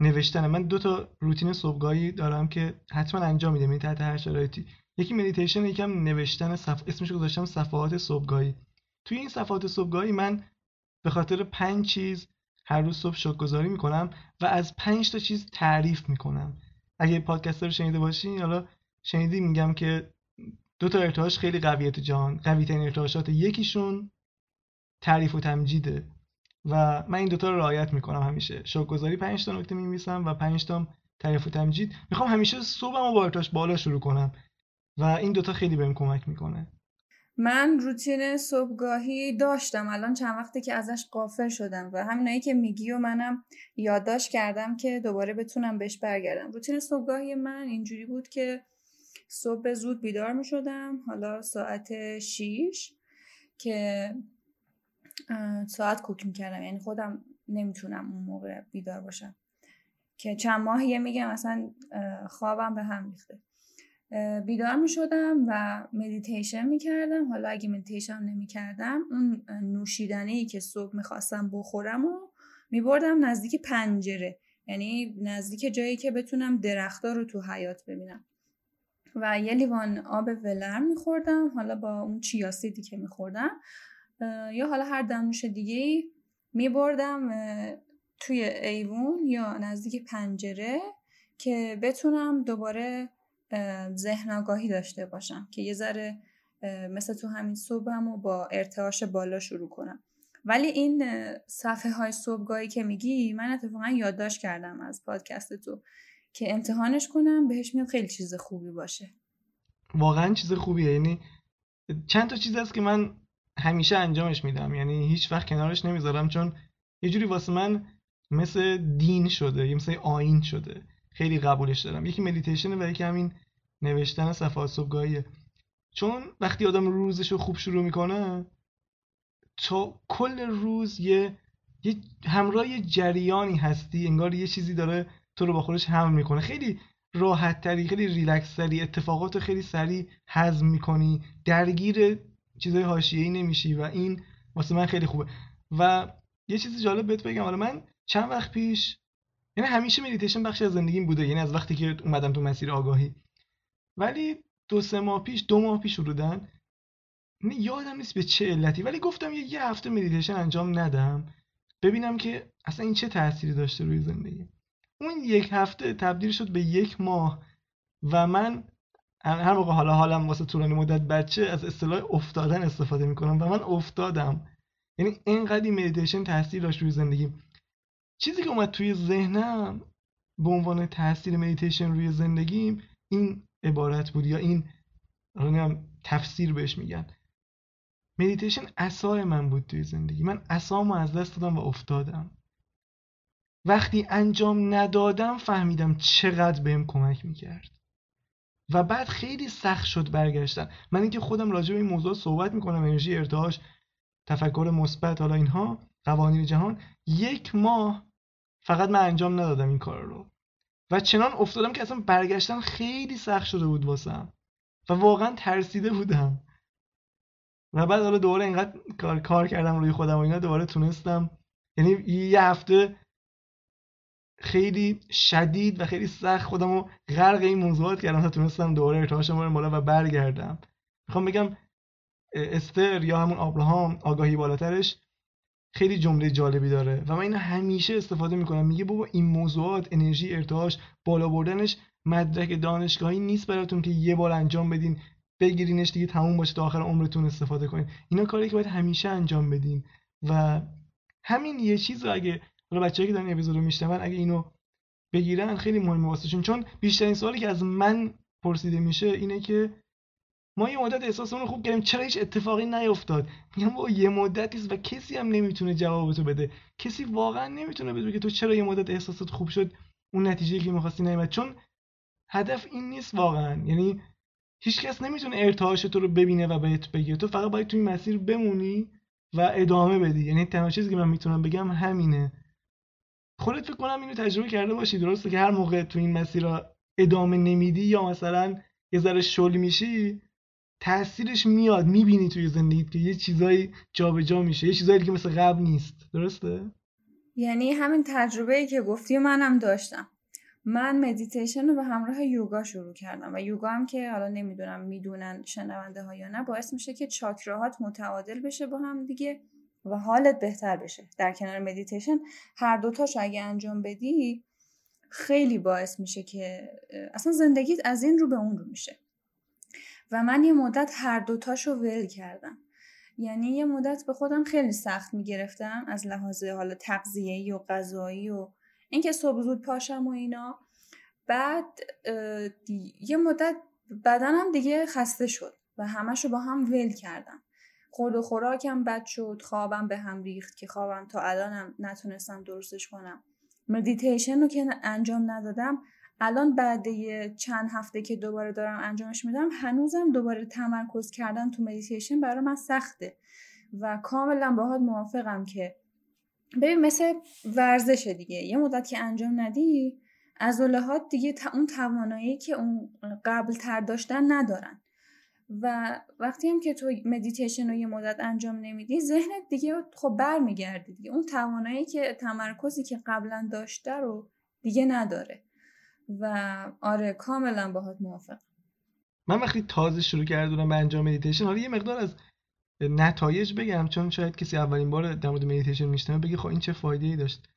نوشتنه. من دو تا روتین صبحگاهی دارم که حتما انجام میدم یعنی تحت هر شرایطی. یکی مدیتیشن یکیم نوشتن صف... اسمش گذاشتم صفحات صبحگاهی. توی این صفحات صبحگاهی من به خاطر پنج چیز هر روز صبح شکرگزاری می‌کنم و از پنج تا چیز تعریف می‌کنم. اگه پادکست رو شنیده باشین حالا شنیدی میگم که دو تا ارتعاش خیلی قویه تو جهان. قوی ترین ارتعاشات یکیشون تعریف و تمجیده و من این دوتا رو رعایت می‌کنم همیشه. شکرگزاری پنج تا نکته میمیسم و پنج تا تعریف و تمجید. می‌خوام همیشه صبحم با ارتعاش بالا شروع کنم و این دوتا خیلی بهم کمک می‌کنه. من روتین صبحگاهی داشتم. الان چند وقته که ازش قافل شدم و همینایی که میگی و منم یادداشت کردم که دوباره بتونم بهش برگردم. روتین صبحگاهی من اینجوری بود که صبح زود بیدار می شدم حالا ساعت 6 که ساعت کوک می‌کردم. یعنی خودم نمی‌تونم اون موقع بیدار باشم. که چند ماهیه میگم اصلا خوابم به هم ریخته. بیدار می شدم و مدیتیشن می کردم حالا اگه مدیتیشن نمی کردم اون نوشیدنی که صبح می‌خواستم بخورم و می بردم نزدیک پنجره. یعنی نزدیک جایی که بتونم درختها رو تو حیاط ببینم. و یه لیوان آب ولرم میخوردم حالا با اون chia seed ی که میخوردم یا حالا هر دمنوش دیگه می بردم توی ایوون یا نزدیک پنجره که بتونم دوباره ذهن آگاهی داشته باشم که یه ذره مثل تو همین صبحم و با ارتعاش بالا شروع کنم. ولی این صفحه های صبحگاهی که میگی من اتفاقا یادداشت کردم از پادکست تو. که امتحانش کنم بهش میاد خیلی چیز خوبی باشه. واقعا چیز خوبیه. یعنی چند تا چیز هست که من همیشه انجامش میدم. یعنی هیچ وقت کنارش نمی‌ذارم چون یه جوری واسه من مثل دین شده یه مثل آین شده. خیلی قبولش دارم. یکی مدیتیشن و یکی همین نوشتن صفحات صبحگاهیه. چون وقتی آدم روزش رو خوب شروع می‌کنه تا کل روز یه, یه همراه یه جریانی هستی. انگار یه چیزی داره تو رو با خودش حمل می‌کنه. خیلی راحت تری خیلی ریلکس تری اتفاقات خیلی سریع هضم می‌کنی. درگیر چیزای حاشیه‌ای نمیشی و این واسه من خیلی خوبه. و یه چیزی جالب بهت بگم. حالا من چند وقت پیش یعنی همیشه مدیتیشن بخشی از زندگیم بوده. یعنی از وقتی که اومدم تو مسیر آگاهی. ولی دو سه ماه پیش دو ماه پیش ورودن یادم نیست به چه علتی. ولی گفتم یه, یه هفته مدیتیشن انجام ندم. ببینم که اصلا این چه تأثیری داشته روی زندگی. اون یک هفته تبدیل شد به یک ماه و من هر موقع حالا حالم واسه طولانی مدت بچه از اصطلاح افتادن استفاده می‌کنم و من افتادم. یعنی اینقدر مدیتیشن تاثیر داشت روی زندگی. چیزی که اومد توی ذهنم به عنوان تاثیر مدیتیشن روی زندگیم این عبارت بود یا این تفسیر بهش میگن. مدیتیشن عصای من بود توی زندگی. من عصامو از دست دادم و افتادم. وقتی انجام ندادم فهمیدم چقدر بهم کمک می‌کرد. و بعد خیلی سخت شد برگشتن. من اینکه خودم راجع به این موضوع صحبت می‌کنم انرژی ارتعاش تفکر مثبت حالا اینها قوانین جهان یک ماه فقط من انجام ندادم این کار رو. و چنان افتادم که اصلا برگشتن خیلی سخت شده بود واسم. و واقعا ترسیده بودم. و بعد حالا دوباره اینقدر کار, کار کردم روی خودم و اینا دوباره تونستم. یعنی یه هفته خیلی شدید و خیلی سخت خودم رو غرق این موضوعات کردم. تا تونستم دوباره ارتعاشم رو بالا و برگردم. می‌خوام بگم استر یا همون آبراهام آگاهی بالاترش خیلی جمله جالبی داره و من اینو همیشه استفاده می‌کنم. میگه بابا این موضوعات انرژی ارتعاش بالا بردنش مدرک دانشگاهی نیست براتون که یه بار انجام بدین بگیرینش دیگه تموم باشه تا آخر عمرتون استفاده کنین. اینا کاری که باید همیشه انجام بدین. و همین یه چیز رو اگه حالا بچه‌ای که دارن اپیزودو میشنون اگه اینو بگیرن خیلی مهمه واسهشون چون بیشترین سوالی که از من پرسیده میشه اینه که ما یه مدت احساسمون خوب کردیم چرا هیچ اتفاقی نیفتاد میگم با یه مدتی است و کسی هم نمی‌تونه جوابتو بده. کسی واقعا نمی‌تونه بده که تو چرا یه مدت احساسات خوب شد اون نتیجه که می‌خواستی نیومد. چون هدف این نیست واقعا. یعنی هیچکس نمی‌تونه ارتعاش تو رو ببینه و بهت بگه. تو فقط باید توی مسیر بمونی و ادامه بدی. یعنی تنها چیزی که من می‌تونم بگم همینه. خودت فکر کنم اینو تجربه کرده باشی درسته که هر موقع تو این مسیر ادامه نمیدی یا مثلا یه ذره شل میشی تاثیرش میاد می‌بینی توی زندگیت که یه چیزایی جابجا جا میشه یه چیزایی که مثل قبل نیست درسته؟ یعنی همین تجربه که گفتی منم داشتم. من مدیتیشن رو به همراه یوگا شروع کردم و یوگا هم که حالا نمی‌دونم می‌دونن شنونده ها یا نه باعث میشه که چاکراهات متعادل بشه با هم دیگه. و حالت بهتر بشه. در کنار مدیتیشن هر دوتاش اگه انجام بدی خیلی باعث میشه که اصلا زندگیت از این رو به اون رو میشه. و من یه مدت هر دوتاشو ول کردم. یعنی یه مدت به خودم خیلی سخت می‌گرفتم از لحاظ حالا تغذیه‌ای و غذایی و اینکه صبح زود پاشم و اینا. بعد یه مدت بدنم دیگه خسته شد و همشو با هم ول کردم. خورد و خوراکم بد شد. خوابم به هم ریخت که خوابم تا الانم نتونستم درستش کنم. مدیتیشن رو که انجام ندادم الان بعد چند هفته که دوباره دارم انجامش میدم هنوزم دوباره تمرکز کردن تو مدیتیشن برای من سخته و کاملا باهات موافقم که ببین مثل ورزش دیگه یه مدت که انجام ندی عضلات دیگه اون توانایی که اون قبل تر داشتن ندارن. و وقتی هم که تو مدیتیشن رو یه مدت انجام نمیدی ذهنت دیگه خب برمیگرده دیگه. اون توانایی که تمرکزی که قبلا داشته رو دیگه نداره. و آره کاملا باهات موافقم. من وقتی تازه شروع کردم به انجام مدیتیشن حالا یه مقدار از نتایج بگم چون شاید کسی اولین بار در مورد مدیتیشن میشنوه بگه خب این چه فایده ای داشت.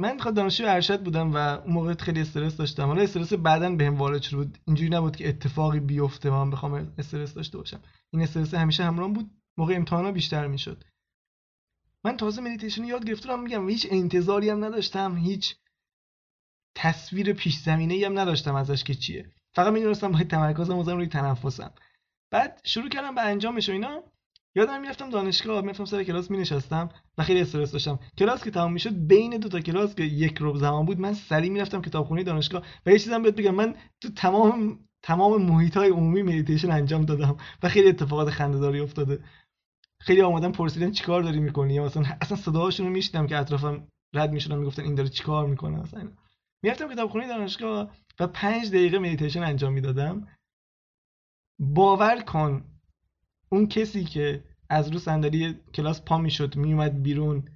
من خود دانشجو ارشد بودم و اون موقع خیلی استرس داشتم. حالا استرس بعدا بهم وارد شده بود اینجوری نبود که اتفاقی بیفته من بخوام استرس داشته باشم. این استرس همیشه همراه بود. موقع امتحانا بیشتر می‌شد. من تازه مدیتیشن یاد گرفتم. میگم هیچ انتظاری هم نداشتم. هیچ تصویر پیش زمینه هم نداشتم ازش که چیه. فقط می‌دونستم باید تمرکزم روی تنفسم. بعد شروع کردم به انجامش و اینا. یادم می‌رفتم دانشگاه می‌رفتم سر کلاس مینشستم و خیلی استرس داشتم. کلاس که تمام می‌شد بین دو تا کلاس که یک ربع زمان بود من سریع می‌رفتم کتابخونه دانشگاه و یه چیزم بهت بگم من تو تمام تمام محیط های عمومی مدیتیشن انجام دادم و خیلی اتفاقات خنده‌داری افتاده. خیلی آمدن پرسیدن چیکار داری می‌کنی؟ یا مثلا اصلا صداهاشون رو میشنیدم که اطرافم رد می‌شدن می‌گفتن این داره چیکار می‌کنه مثلا. می‌رفتم کتابخونه دانشگاه و پنج دقیقه مدیتیشن انجام می‌دادم. باور کن اون کسی که از رو صندلی کلاس پا می‌شد میومد بیرون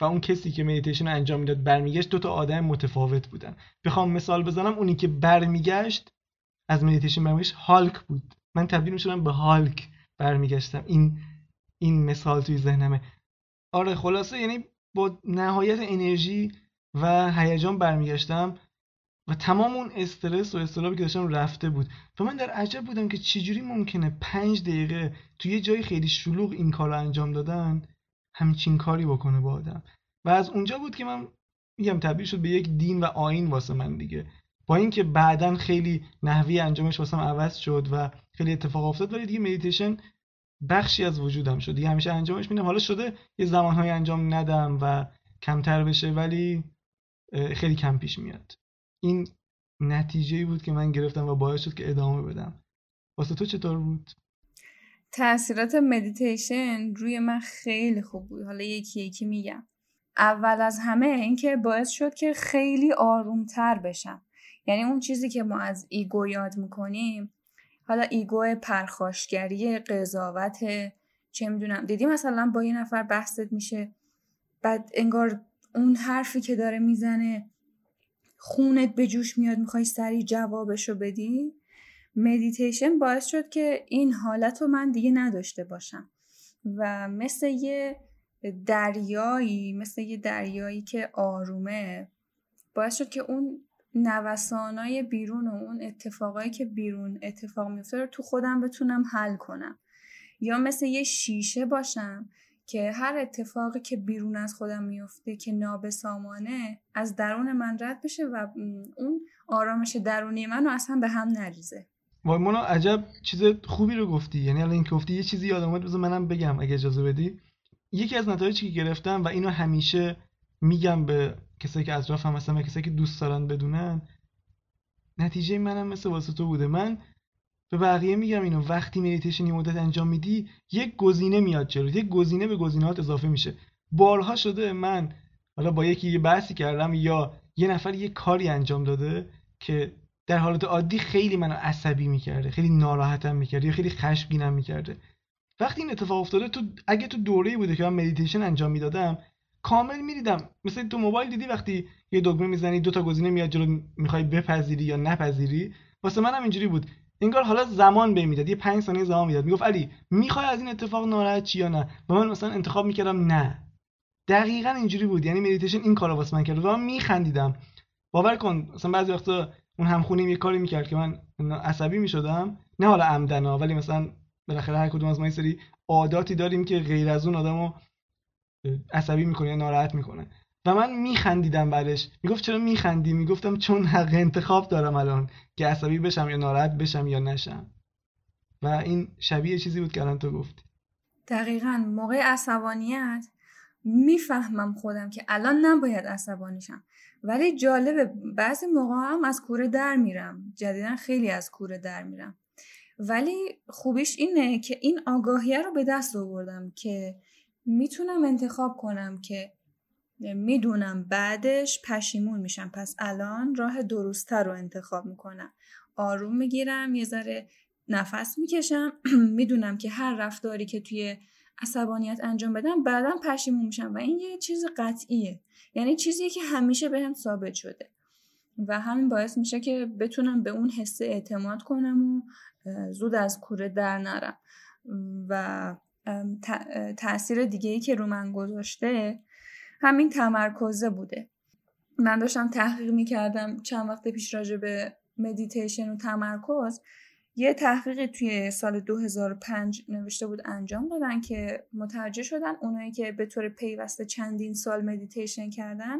و اون کسی که مدیتیشن انجام می‌داد برمیگشت دو تا آدم متفاوت بودن. بخوام مثال بزنم اونی که برمیگشت از مدیتیشن برمیگشت هالک بود. من تبدیل می‌شدم به هالک برمیگشتم. این این مثال توی ذهنمه. آره خلاصه یعنی با نهایت انرژی و هیجان برمیگشتم. و تمام اون استرس و استرابی که داشتم رفته بود. و من در عجب بودم که چجوری ممکنه پنج دقیقه توی یه جای خیلی شلوغ این کار رو انجام دادن همچین کاری بکنه با آدم. و از اونجا بود که من میگم تبدیل شد به یک دین و آیین واسه من دیگه. با اینکه بعدا خیلی نحوه‌ی انجامش واسم عوض شد و خیلی اتفاق افتاد ولی دیگه مدیتیشن بخشی از وجودم شد. دیگه همیشه انجامش میدم. حالا شده یه زمان‌هایی انجام ندم و کمتر بشه ولی خیلی کم پیش میاد. این نتیجه بود که من گرفتم و باعث شد که ادامه بدم. واسه تو چطور بود؟ تاثیرات مدیتیشن روی من خیلی خوب بود. حالا یکی یکی میگم. اول از همه اینکه باعث شد که خیلی آرومتر بشم. یعنی اون چیزی که ما از ego یاد می‌کنیم حالا ego پرخاشگری قضاوت چه می‌دونم. دیدی مثلا با یه نفر بحثت میشه بعد انگار اون حرفی که داره می‌زنه خونت به جوش میاد می‌خوای سریع جوابشو بدی؟ مدیتیشن باعث شد که این حالت رو من دیگه نداشته باشم. و مثل یه دریایی مثل یه دریایی که آرومه باعث شد که اون نوسانای بیرون و اون اتفاقایی که بیرون اتفاق میفته رو تو خودم بتونم حل کنم. یا مثل یه شیشه باشم که هر اتفاقی که بیرون از خودم میفته که نابسامانه از درون من رد بشه و اون آرامش درونی منو اصلا به هم نریزه. وای مونا عجب چیز خوبی رو گفتی. یعنی الان این گفتی یه چیزی یادم اومد بذار منم بگم اگه اجازه بدی. یکی از نتایجی که گرفتم و اینو همیشه میگم به کسایی که اطرافم هستن و کسایی که دوست دارن بدونن نتیجه منم مثل واسه تو بوده. من به بقیه میگم اینو. وقتی مدیتیشن یه مدت انجام میدی یک گزینه میاد جلو. یک گزینه به گزینهات اضافه میشه. بارها شده من حالا با یکی یه بحثی کردم یا یه نفر یه کاری انجام داده که در حالت عادی خیلی منو عصبی می‌کرده خیلی ناراحتم می‌کرده یا خیلی خشمگینم می‌کرده. وقتی این اتفاق افتاده تو اگه تو دوره بوده که من مدیتیشن انجام می‌دادم کامل میدیدم مثل تو موبایل دیدی وقتی یه دکمه می‌زنی دو تا گزینه میاد جلو می‌خوای بپذیری یا نپذیری؟ واسه منم اینجوری بود. انگار حالا زمان بهم می‌داد یه پنج ثانیه زمان می‌داد. می‌گفت علی می‌خوای از این اتفاق ناراحت شی یا نه؟ و من مثلا انتخاب می‌کردم نه. دقیقا اینجوری بود. یعنی مدیتیشن این کارو واسه من کرد. و من میخندیدم. باور کن مثلا بعضی وقتا اون همخونیم یه کاری می‌کرد که من عصبی می‌شدم. نه حالا عمدنا ولی مثلا بالاخره هر کدوم از ما سری عاداتی داریم که غیر از اون آدمو عصبی می‌کنه یا ناراحت می‌کنه. و من میخندیدم بعدش می‌گفت چرا میخندی؟ می‌گفتم چون حق انتخاب دارم الان. که عصبی بشم یا ناراحت بشم یا نشم. و این شبیه چیزی بود که الان تو گفتی. دقیقا. موقع عصبانیت می‌فهمم خودم که الان نباید عصبانی شم. ولی جالبه بعضی موقع هم از کوره در میرم. جدیدا خیلی از کوره در میرم. ولی خوبیش اینه که این آگاهیه رو به دست آوردم که می‌تونم انتخاب کنم که می‌دونم بعدش پشیمون میشم. پس الان راه درستتر رو انتخاب می‌کنم. آروم می‌گیرم یه ذره نفس می‌کشم. <clears throat> می‌دونم که هر رفتاری که توی عصبانیت انجام بدم بعدا پشیمون میشم و این یه چیز قطعیه. یعنی چیزیه که همیشه به هم ثابت شده. و همین باعث میشه که بتونم به اون حسه اعتماد کنم و زود از کوره در نرم. و تاثیر دیگه ای که رو من گذاشته همین تمرکزه بوده. من داشتم تحقیق می‌کردم چند وقت پیش راجع به مدیتیشن و تمرکز. یه تحقیقی توی سال 2005 نوشته بود انجام دادن که متوجه شدن اونایی که به طور پیوسته چندین سال مدیتیشن کردن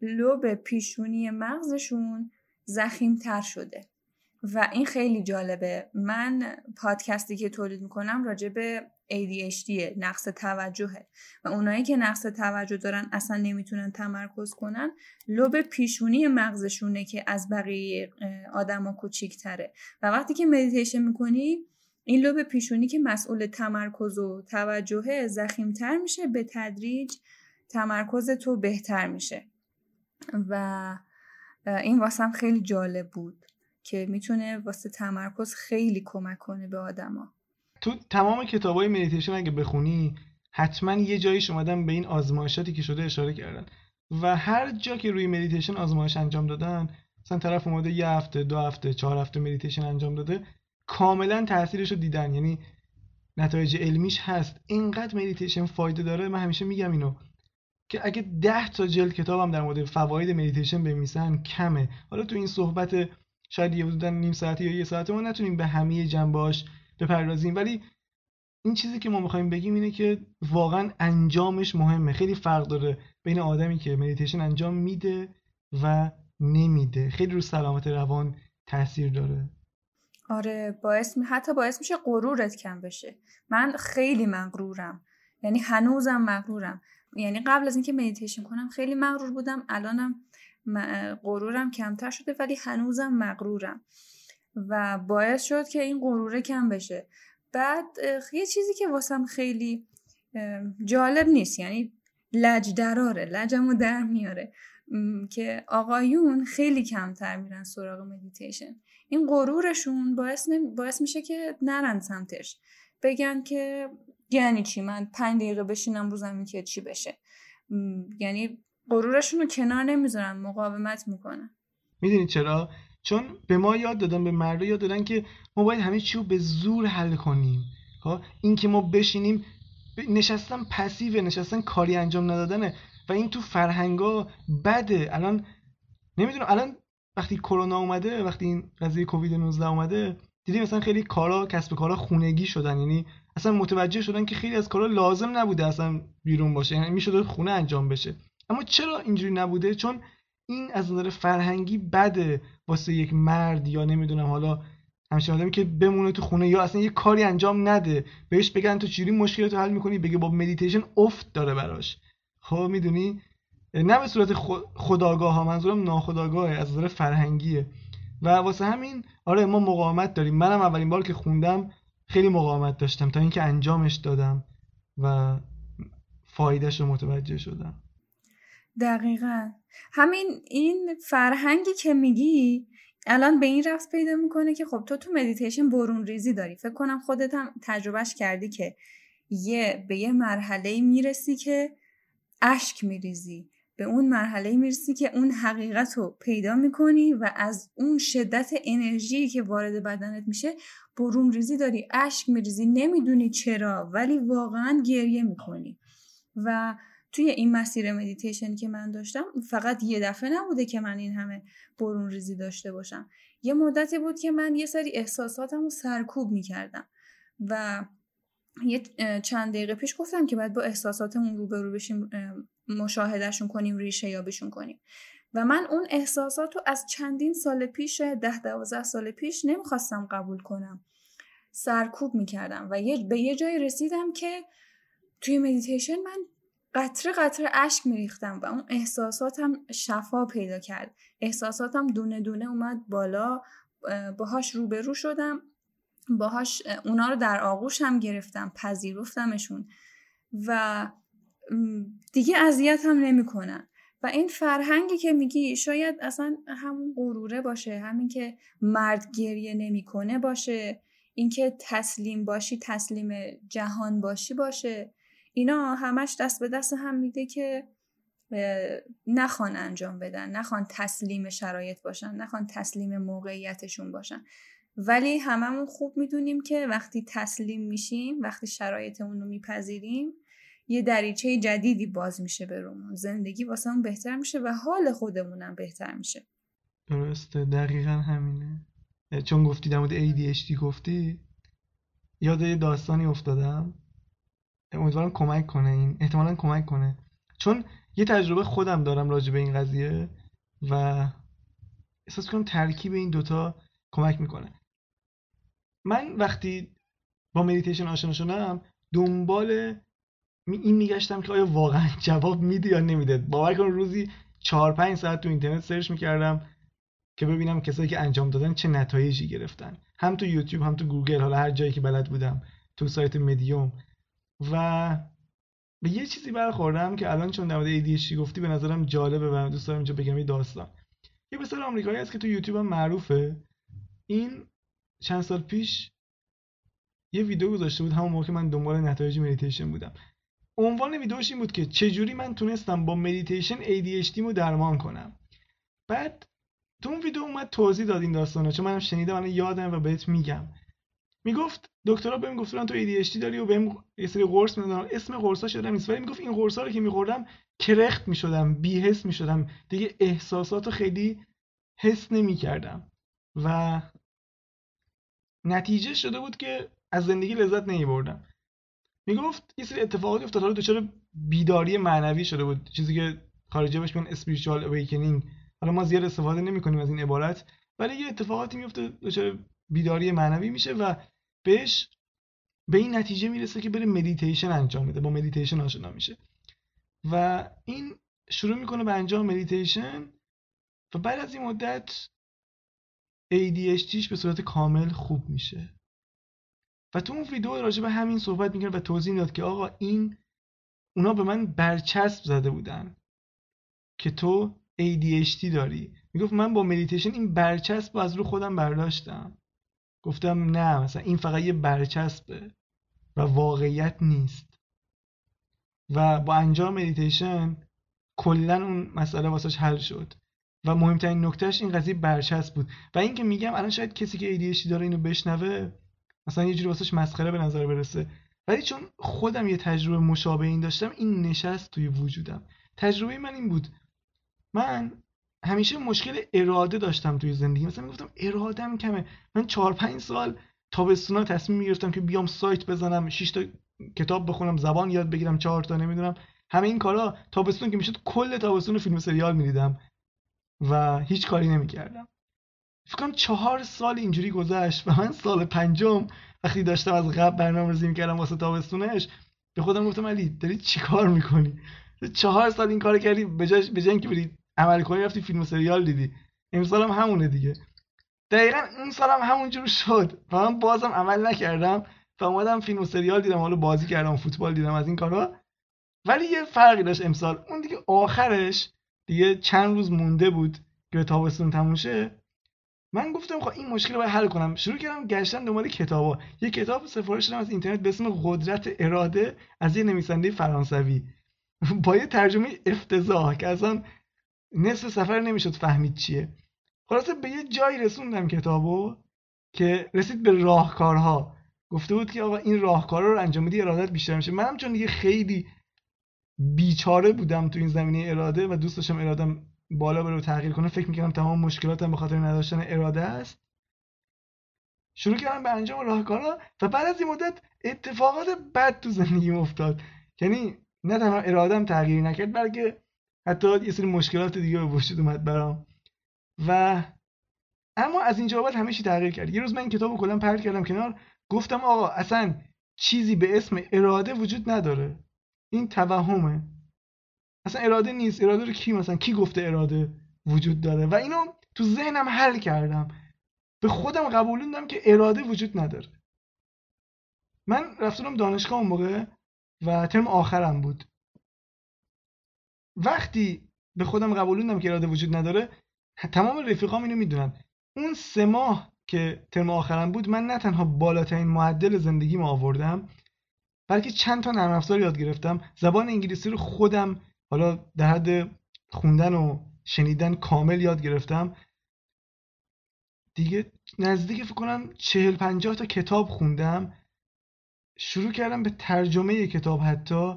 لوب پیشونی مغزشون زخیم تر شده. و این خیلی جالبه. من پادکستی که تولید می‌کنم راجع به ADHD نقص توجهه. و اونایی که نقص توجه دارن اصلا نمی‌تونن تمرکز کنن. لوب پیشونی مغزشونه که از بقیه آدما کوچیکتره. و وقتی که مدیتیشن می‌کنی این لوب پیشونی که مسئول تمرکز و توجهه ضخیم‌تر میشه به تدریج تمرکز تو بهتر میشه. و این واسم خیلی جالب بود که می‌تونه واسه تمرکز خیلی کمک کنه به آدما. تو تمام کتابای مدیتیشن اگه بخونی حتما یه جاییش اومدن به این آزمایشاتی که شده اشاره کردن. و هر جا که روی مدیتیشن آزمایش انجام دادن مثلا طرف اومده یه هفته دو هفته چهار هفته مدیتیشن انجام داده کاملا تاثیرش رو دیدن. یعنی نتایج علمیش هست. اینقدر مدیتیشن فایده داره من همیشه میگم اینو که اگه ده تا جلد کتابم در مورد فواید مدیتیشن بنویسن کمه. حالا تو این صحبت شاید یه حدودا نیم ساعتی یا یه ساعته ما نتونیم به همه جنباش بپردازیم. ولی این چیزی که ما می‌خوایم بگیم اینه که واقعا انجامش مهمه. خیلی فرق داره بین آدمی که مدیتیشن انجام میده و نمیده. خیلی رو سلامت روان تاثیر داره. آره باعث حتی باعث میشه غرورت کم بشه. من خیلی مغرورم. یعنی هنوزم مغرورم. یعنی قبل از اینکه مدیتیشن کنم خیلی مغرور بودم. الانم غرورم کمتر شده ولی هنوزم مغرورم. و باعث شد که این غروره کم بشه. بعد یه چیزی که واسم خیلی جالب نیست یعنی لج دراره لجمو در میاره که آقایون خیلی کمتر میرن سراغ مدیتیشن این غرورشون باعث, باعث میشه که نرن سمتش. بگن که یعنی چی؟ من پنج دقیقه بشینم رو زمین که چی بشه. یعنی غرورشون رو کنار نمی‌ذارن مقاومت می‌کنن. می‌دونی چرا؟ چون به ما یاد دادن به مردا یاد دادن که ما باید همه چی رو به زور حل کنیم. ها این که ما بشینیم نشستن پسیو نشستن کاری انجام ندادنه. و این تو فرهنگا بده. الان نمی‌دونم الان وقتی کرونا اومده وقتی این قضیه کووید 19 اومده دیدی مثلا خیلی کارا کسب کارا خونگی شدن. یعنی اصلا متوجه شدن که خیلی از کارا لازم نبوده اصلا بیرون باشه. یعنی می‌شد خونه انجام بشه. اما چرا اینجوری نبوده؟ چون این از نظر فرهنگی بده واسه یک مرد یا نمی‌دونم حالا همچین آدمی که بمونه تو خونه یا اصلا یه کاری انجام نده بهش بگن تو چجوری مشکلتو حل می‌کنی؟ بگه با مدیتیشن افت داره براش. خب می‌دونی؟ نه به صورت خداگاه ها منظورم ناخداگاهه از نظر فرهنگیه. و واسه همین آره ما مقاومت داریم. منم اولین بار که خوندم خیلی مقاومت داشتم تا اینکه انجامش دادم و فایدهش رو متوجه شدم. دقیقا. همین این فرهنگی که میگی الان به این ربط پیدا می‌کنه که خب تو تو مدیتیشن برون ریزی داری. فکر کنم خودت هم تجربهش کردی که یه به یه مرحله می‌رسی که اشک میریزی. به اون مرحله می‌رسی که اون حقیقت رو پیدا می‌کنی و از اون شدت انرژی که وارد بدنت میشه برون ریزی داری. اشک میریزی. نمی‌دونی چرا ولی واقعا گریه می‌کنی. و توی این مسیر مدیتیشن که من داشتم فقط یه دفعه نبوده که من این همه برون ریزی داشته باشم. یه مدتی بود که من یه سری احساساتم رو سرکوب می‌کردم و یه چند دقیقه پیش گفتم که باید با احساساتمون روبرو بشیم مشاهدهشون کنیم ریشه یابشون کنیم. و من اون احساسات رو از چندین سال پیش ده دوازده سال پیش نمی‌خواستم قبول کنم. سرکوب می‌کردم و به یه جای رسیدم که توی مدیتیشن من قطره قطره اشک میریختم و اون احساساتم شفا پیدا کرد. احساساتم دونه دونه اومد بالا باهاش روبرو شدم باهاش اونا رو در هم گرفتم پذیرفتمشون و دیگه اذیت هم نمی‌کنن. و این فرهنگی که میگی شاید اصلا همون غروره باشه همین که مرد گریه نمی‌کنه باشه اینکه تسلیم باشی تسلیم جهان باشی باشه. اینا همش دست به دست هم میده که نخوان انجام بدن نخوان تسلیم شرایط باشن نخوان تسلیم موقعیتشون باشن. ولی هممون خوب می‌دونیم که وقتی تسلیم میشیم وقتی شرایطمون رو میپذیریم یه دریچه جدیدی باز میشه به رومون. زندگی واسه بهتر میشه و حال خودمونم بهتر میشه. درسته. دقیقا همینه. چون گفتی در مورد ADHD گفتی یاد یه داستانی افتادم. امیدوارم کمک کنه این احتمالا کمک کنه. چون یه تجربه خودم دارم راجع به این قضیه و احساس کنم ترکیب این دوتا کمک می‌کنه. من وقتی با مدیتیشن آشنا شدم دنبال این میگشتم که آیا واقعا <laughs> جواب میده یا نمیده. باور کن روزی چهار پنج ساعت تو اینترنت search می‌کردم که ببینم کسایی که انجام دادن چه نتایجی گرفتن. هم تو یوتیوب هم تو گوگل حالا هر جایی که بلد بودم تو سایت مدیوم و به یه چیزی برخوردم که الان چون در ADHD گفتی به نظرم جالبه و دوست دارم اینجا بگم یه داستان. یه پسر آمریکایی هست که تو یوتیوب هم معروفه. این چند سال پیش یه ویدیو گذاشته بود همون موقع من دنبال نتایج مدیتیشن بودم. عنوان ویدیوش این بود که چجوری من تونستم با مدیتیشن ADHD رو درمان کنم. بعد تو اون ویدیو اومد توضیح داد این داستانا چون منم شنیدم الان یادم و بهت میگم. می‌گفت دکترا بهم گفتن تو ADHD داری و بهم یه سری قرص می‌دادن. اسم قرصا شدم نیست. ولی می‌گفت این قرصا رو که میخوردم کرخت می‌شدم بی‌حس می‌شدم. دیگه احساسات خیلی حس نمی‌کردم. و نتیجه شده بود که از زندگی لذت نمیبردم می‌گفت یه سری اتفاقاتی افتاد. حالا دچار بیداری معنوی شده بود. چیزی که خارجی بهش میگن spiritual awakening حالا ما زیاد استفاده نمی‌کنیم از این عبارت. ولی یه اتفاقاتی میفته دچار بیداری معنوی میشه و بهش به این نتیجه می‌رسه که بره مدیتیشن انجام بده با مدیتیشن آشنا میشه. و این شروع می‌کنه به انجام مدیتیشن و بعد از این مدت ADHD ش به صورت کامل خوب میشه. و تو اون ویدیو راجع به همین صحبت می‌کنه و توضیح می‌داد که آقا این اونا به من برچسب زده بودن که تو ADHD داری. می‌گفت من با مدیتیشن این برچسب رو از رو خودم برداشتم. گفتم نه مثلا این فقط یه برچسبه و واقعیت نیست. و با انجام مدیتیشن کلا اون مسئله واسش حل شد. و مهمترین نکتهش این قضیه برچسب بود. و اینکه میگم الان شاید کسی که ADHD داره اینو بشنوه مثلا یه جوری واسش مسخره به نظر برسه. ولی چون خودم یه تجربه مشابه این داشتم این نشست توی وجودم. تجربه من این بود. من همیشه مشکل اراده داشتم توی زندگی. مثلا می‌گفتم ارادم کمه. من چهار پنج سال تابستونا تصمیم می‌گرفتم که بیام سایت بزنم 6 تا کتاب بخونم زبان یاد بگیرم چهار تا نمی‌دونم. همه این کارا تابستون که می‌شد کل تابستون فیلم سریال می‌دیدم و هیچ کاری نمی‌کردم. فکر کنم چهار سال اینجوری گذشت و من سال پنجم وقتی داشتم از قبل برنامه ریزی می‌کردم واسه تابستونش به خودم گفتم علی داری چیکار می‌کنی؟ چهار سال این کار کردی به جای اینکه بری عمل کنی رفتی فیلم و سریال دیدی. امسال هم همونه دیگه. دقیقا اون سال هم همونجور شد. و من بازم عمل نکردم و اومدم فیلم و سریال دیدم. حالا بازی کردم فوتبال دیدم از این کارا. ولی یه فرقی داشت امسال. اون دیگه آخرش دیگه چند روز مونده بود که تابستون تموم شه. من گفتم خب این مشکل رو باید حل کنم. شروع کردم گشتن دنبال کتابا. یه کتاب سفارش دادم از اینترنت به اسم قدرت اراده از یه نویسنده فرانسوی. با یه ترجمه افتضاح که اصلا نصف سفر نمی‌شد فهمید چیه. خلاصه به یه جایی رسوندم کتابو که رسید به راهکارها. گفته بود که آقا این راهکارا رو انجام بدی ارادت بیشتر میشه. منم چون دیگه خیلی بیچاره بودم تو این زمینه اراده و دوست داشتم ارادم بالا بره و تغییر کنه فکر می‌کردم تمام مشکلاتم به خاطر نداشتن اراده است. شروع کردم به انجام راهکارها و بعد از این مدت اتفاقات بد تو زندگیم افتاد. یعنی نه تنها ارادم تغییر نکرد بلکه حتی یه سری مشکلات دیگه به وجود اومد برام. و اما از اینجا بعد همه چی تغییر کرد. یه روز من این کتابو کلا پرت کردم کنار گفتم آقا اصلا چیزی به اسم اراده وجود نداره. این توهمه. اصلا اراده نیست. اراده رو کی مثلا کی گفته اراده وجود داره؟ و اینو تو ذهنم حل کردم. به خودم قبولوندم که اراده وجود نداره. من رفتم دانشگاه اون موقع و ترم آخرم بود. وقتی به خودم قبولوندم که اراده وجود نداره تمام رفیقام اینو می‌دونن. اون سه ماه که ترم آخرم بود من نه تنها بالاترین معدل زندگی آوردم بلکه چند تا نرم افزار یاد گرفتم. زبان انگلیسی رو خودم حالا در حد خوندن و شنیدن کامل یاد گرفتم. دیگه نزدیک فکر کنم چهل پنجاه تا کتاب خوندم. شروع کردم به ترجمه کتاب حتی.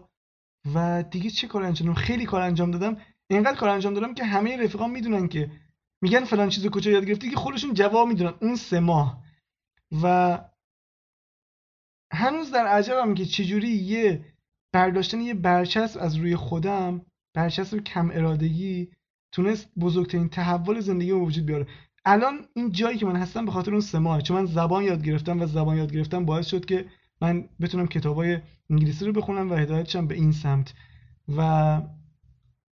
و دیگه چه کار انجام دادم؟ خیلی کار انجام دادم. اینقدر کار انجام دادم که همه رفیقام می‌دونن که میگن فلان چیزو کجا یاد گرفتی که خودشون جواب می‌دونن. اون سه ماه. و هنوز در عجبم که چجوری یه برداشتن یه برچسب از روی خودم برچسب کم ارادگی تونست بزرگترین تحول زندگی رو وجود بیاره. الان این جایی که من هستم به خاطر اون سه ماه. چون من زبان یاد گرفتم و زبان یاد گرفتم باعث شد که من بتونم کتابای انگلیسی رو بخونم و هدایتشم به این سمت. و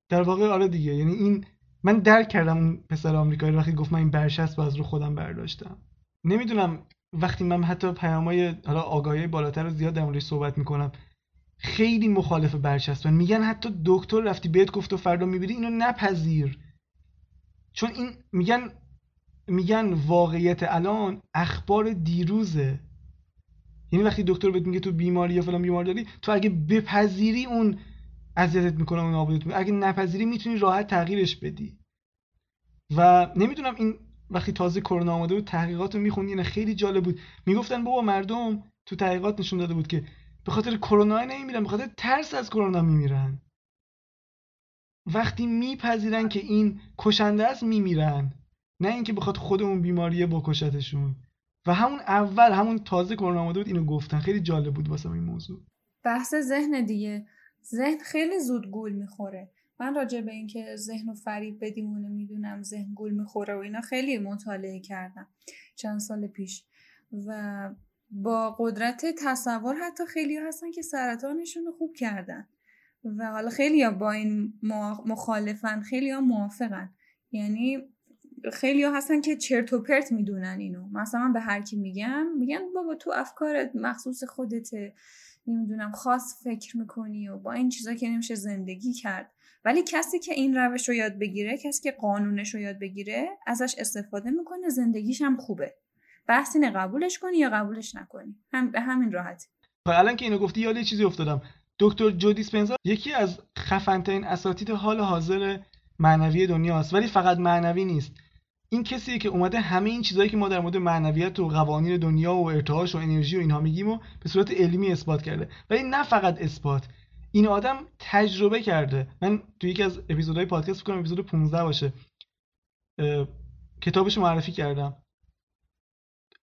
در واقع آره دیگه یعنی این من درک کردم اون پسر آمریکایی وقتی گفت من این برچسب از رو خودم برداشتم. نمی‌دونم وقتی من حتی پیامای حالا آگاهی بالاتر رو زیاد در صحبت می‌کنم خیلی مخالف برچسبن. میگن حتی دکتر رفتی بهت گفت و فردا می‌بینی اینو نپذیر. چون این میگن میگن واقعیت الان اخبار دیروزه. یعنی وقتی دکتر بهت میگه تو بیماری یا فلان بیماری داری تو اگه بپذیری اون اذیتت می‌کنه اون نابودت می‌کنه. اگه نپذیری می‌تونی راحت تغییرش بدی. و نمی‌دونم این وقتی تازه کرونا آمده بود تحقیقات رو میخوندی یعنی خیلی جالب بود. می‌گفتن بابا مردم تو تحقیقات نشون داده بود که به خاطر کرونا نمیمیرن به خاطر ترس از کرونا میمیرن. وقتی میپذیرن که این کشنده است میمیرن. نه اینکه بخواد خود اون بیماریه بکشتشون. و همون اول همون تازه کرونا آمده بود اینو گفتن. خیلی جالب بود واسه این موضوع. بحث ذهن دیگه. ذهن خیلی زود گول می‌خوره. من راجع به اینکه ذهن و فریب بدیمونه می‌دونم ذهن گول می‌خوره و اینا خیلی مطالعه کردم چند سال پیش. و با قدرت تصور حتی خیلی هستن که سرطانشون رو خوب کردن. و حالا خیلی با این مخالفن خیلی ها موافقن. یعنی خیلی ها هستن که چرت و پرت می‌دونن اینو. مثلا به هر کی میگم میگن بابا تو افکارت مخصوص خودته. نمی‌دونم خاص فکر می‌کنی و با این چیزا که نمیشه زندگی کرد. ولی کسی که این روش رو یاد بگیره کسی که قانونش رو یاد بگیره ازش استفاده می‌کنه زندگیش هم خوبه. بحث اینه قبولش کنی یا قبولش نکنی. هم به همین راحتی. خب الان که اینو گفتی یاد چیزی افتادم. دکتر جو دیسپنزا یکی از خفنترین اساتید حال حاضر معنوی دنیاست. ولی فقط معنوی نیست. این کسیه که اومده همه این چیزهایی که ما در مورد معنویت و قوانین دنیا و ارتعاش و انرژی و اینها میگیم و به صورت علمی اثبات کرده. ولی نه فقط اثبات. این آدم تجربه کرده. من تو یکی از اپیزودهای پادکست فکر کنم اپیزود 15 باشه. کتابش معرفی کردم.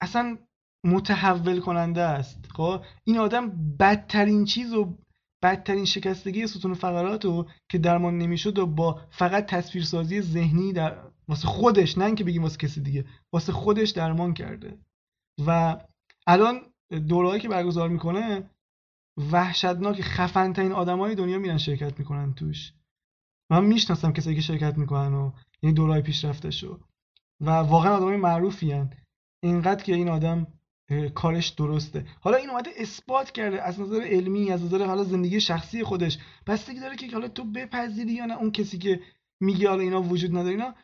اصلا متحول کننده است. خب؟ این آدم بدترین چیز و بدترین شکستگی ستون فقرات رو که درمان نمی‌شد و با فقط تصویرسازی ذهنی در واسه خودش نه اینکه بگیم واسه کسی دیگه واسه خودش درمان کرده. و الان دورهایی که برگزار می‌کنه وحشتناک خفن ترین آدمای دنیا میرن شرکت می‌کنن توش. من می‌شناسم کسایی که شرکت می‌کنن و یعنی دورهای پیشرفتشو و واقعا آدمای معروفی هن. اینقدر که این آدم کارش درسته. حالا این اومده اثبات کرده از نظر علمی از نظر حالا زندگی شخصی خودش. بستگی داره که حالا تو بپذیری یا نه؟ اون کسی که میگه حالا اینا وجود نداره اینا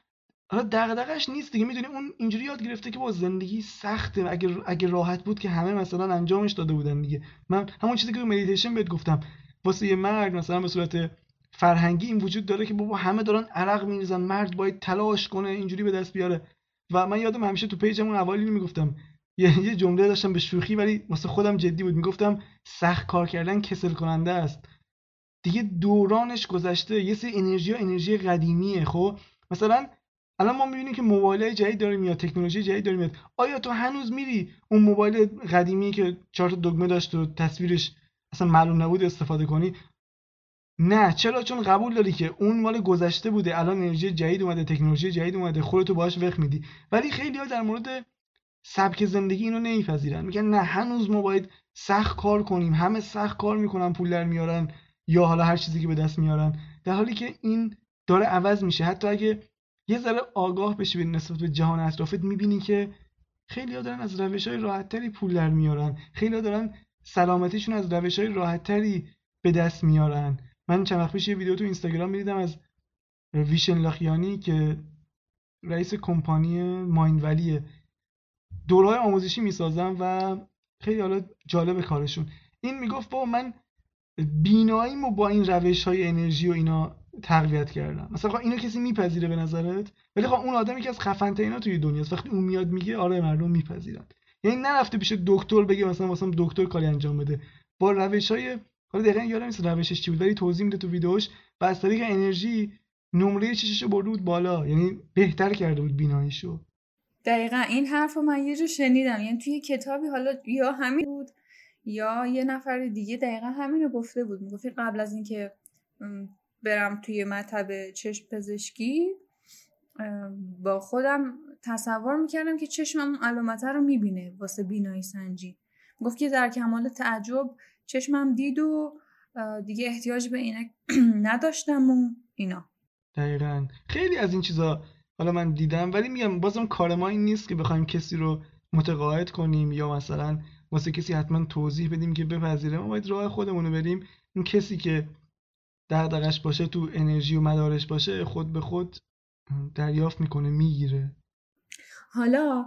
حالا دغدغش نیست دیگه می‌دونی اون اینجوری یاد گرفته که با زندگی سخته اگه اگه راحت بود که همه مثلا انجامش داده بودن دیگه. من همون چیزی که تو مدیتیشن بهت گفتم واسه یه مرد مثلا به صورت فرهنگی این وجود داره که بابا همه دارن عرق میریزن مرد باید تلاش کنه اینجوری به دست بیاره. و من یادم همیشه تو پیجمون اوایل می‌گفتم. یه یه جمله داشتم به شوخی ولی واسه خودم جدی بود. می‌گفتم سخت کار کردن کسل کننده است. دیگه دورانش گذشته یه سری انرژی انرژی قدیمیه خب؟ مثلا الان ما می‌بینیم که موبایل جدید داره میاد تکنولوژی جدید داره میاد. آیا تو هنوز میری اون موبایل قدیمی که چهار تا دگمه داشت و تصویرش اصلا معلوم نبود استفاده کنی؟ نه چرا؟ چون قبول داری که اون مال گذشته بوده. الان انرژی جدید اومده تکنولوژی جدید اومده خودتو باهاش وقت میدی. ولی خیلی ها در مورد سبک زندگی اینو نمیپذیرن. میگن نه هنوز ما باید سخت کار کنیم. همه سخت کار می‌کنن پول در میارن یا حالا هر چیزی که به دست میارن. در حالی که این داره عوض میشه. حتی اگه یه ذره آگاه بشی به نسبت به جهان اطرافت می‌بینی که خیلی ها دارن از روش های راحتتری پول در میارن. خیلی ها دارن سلامتیشون از روش های راحتتری به دست میارن. من چند وقت پیش یه ویدیو تو اینستاگرام می‌دیدم از ویشن لاخیانی که رئیس کمپانی مایند ولیه دورهای آموزشی می‌سازم و خیلی حالا جالب کارشون. این می‌گفت با من بیناییمو با این روش های انرژی و اینا تقویت کردم مثلا خب اینو کسی میپذیره به نظرت؟ ولی خب اون آدمی که از خفن اینا توی دنیاست. وقتی اون میاد میگه آره مردم میپذیرن. یعنی نرفته پیش دکتر بگه مثلا واسه دکتر کاری انجام بده. با روش های حالا دقیقا یادم نیست روشش چی بود ولی توضیح میده تو ویدیوش و از طریق انرژی نمره چشش برده بود بالا. یعنی بهتر کرده بود بیناییشو. دقیقا. این حرف رو من یه جا شنیدم. یعنی توی کتابی حالا یا همین بود یا یه نفر دیگه دقیقا همین گفته بود. می‌گفتی قبل از اینکه برم توی مطب چشم پزشکی با خودم تصور می‌کردم که چشمم علامته رو می‌بینه واسه بینایی سنجی. گفت که در کمال تعجب چشمم دید و دیگه احتیاج به اینه <clears throat> نداشتم و اینا. دقیقا. خیلی از این چیزا حالا من دیدم ولی میگم بازم کار ما این نیست که بخوایم کسی رو متقاعد کنیم یا مثلا واسه کسی حتما توضیح بدیم که بپذیره. ما باید راه خودمون رو بریم. اون کسی که دغدغش باشه تو انرژی و مدارش باشه خود به خود دریافت می‌کنه می‌گیره. حالا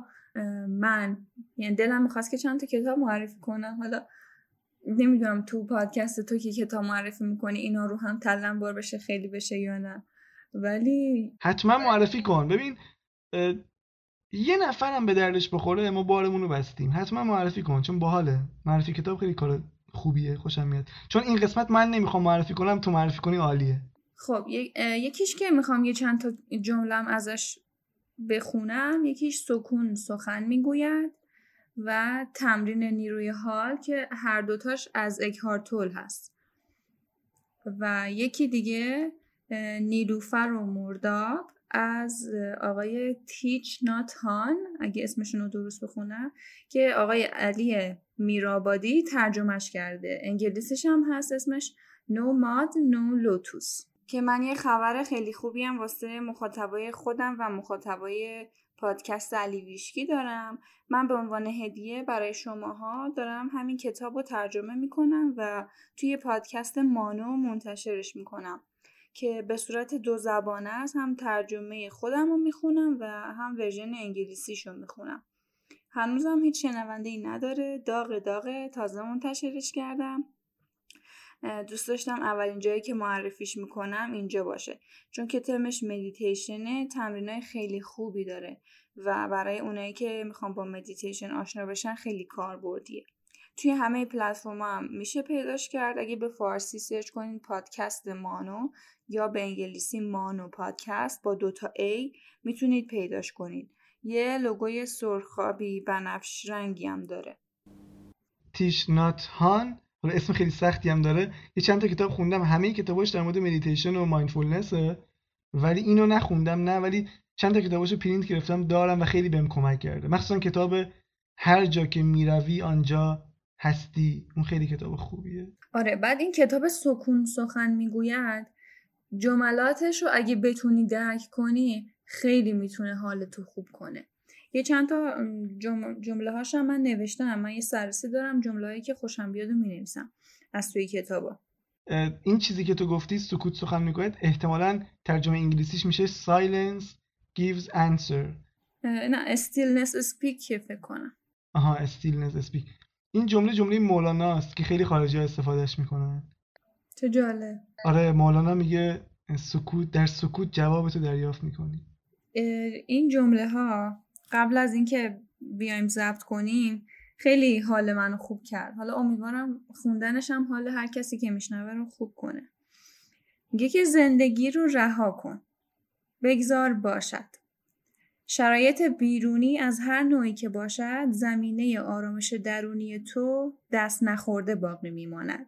من یعنی دلم می‌خواست که چند تا کتاب معرفی کنم. حالا نمی‌دونم تو پادکست تو که کتاب معرفی می‌کنی اینا رو هم تلم بار بشه خیلی بشه یا نه. ولی حتما معرفی کن. ببین یه نفرم به دردش بخوره ما بارمون رو بستیم. حتما معرفی کن چون باحاله. معرفی کتاب خیلی کار خوبیه خوشم میاد. چون این قسمت من نمی‌خوام معرفی کنم تو معرفی کنی عالیه. خب یکیش که می‌خوام یه چند تا جملم ازش بخونم یکیش سکون سخن می‌گوید و تمرین نیروی حال که هر دوتاش از اکهارتول هست. و یکی دیگه نیلوفر و مرداب از آقای تیچ نات هان اگه اسمشون رو درست بخونم که آقای علی میرابادی ترجمهش کرده. انگلیسیش هم هست اسمش نو ماد نو لوتوس که من یه خبر خیلی خوبی هم واسه مخاطبای خودم و مخاطبای پادکست علی ویشکی دارم. من به عنوان هدیه برای شماها دارم همین کتاب رو ترجمه می‌کنم و توی پادکست مانو منتشرش می‌کنم. که به صورت دو زبانه است هم ترجمه خودم رو می‌خونم و هم ورژن انگلیسیش رو می‌خونم. هنوزم هیچ شنونده ای نداره. داغ داغ تازه منتشرش کردم. دوست داشتم اولین جایی که معرفیش می‌کنم اینجا باشه. چون که تمش مدیتیشنه تمرینای خیلی خوبی داره و برای اونایی که می‌خوان با مدیتیشن آشنا بشن خیلی کاربردیه. توی همه پلتفرم هم میشه پیداش کرد. اگه به فارسی search کنین پادکست مانو یا به انگلیسی مانو پادکست با دوتا A می‌تونید پیداش کنید. یه لوگوی سرخابی بنفش رنگی هم داره. تیک نات هان حالا اسم خیلی سختی هم داره. یه چند تا کتاب خوندم. همه کتاباش در مورد مدیتیشن و mindfulness ه ولی اینو نخوندم نه ولی چند تا کتاباشو پرینت گرفتم دارم و خیلی بهم کمک کرده. مخصوصا کتاب هر جا که می‌روی آنجا هستی. اون خیلی کتاب خوبیه. آره بعد این کتاب سکون سخن می‌گوید جملاتش رو اگه بتونی درک کنی خیلی می‌تونه حالتو خوب کنه. یه چند تا جمله هاش هم من نوشتم. من یه سرسی دارم جمله هایی که خوشم بیاد و می‌نویسم از توی کتابا. این چیزی که تو گفتی سکوت سخن می‌گوید احتمالا ترجمه انگلیسیش میشه silence gives answer. نه stillness speak فکر کنم. آها stillness speak. این جمله جمله مولانا است که خیلی خارجی ها استفادهش می‌کنن. چه جالب. آره مولانا میگه سکوت در سکوت جواب تو دریافت می‌کنی. این جمله ها قبل از اینکه بیایم ضبط کنیم خیلی حال منو خوب کرد. حالا امیدوارم خوندنش هم حال هر کسی که میشنوه رو خوب کنه. میگه که زندگی رو رها کن. بگذار باشد. شرایط بیرونی از هر نوعی که باشد زمینه آرامش درونی تو دست نخورده باقی میماند.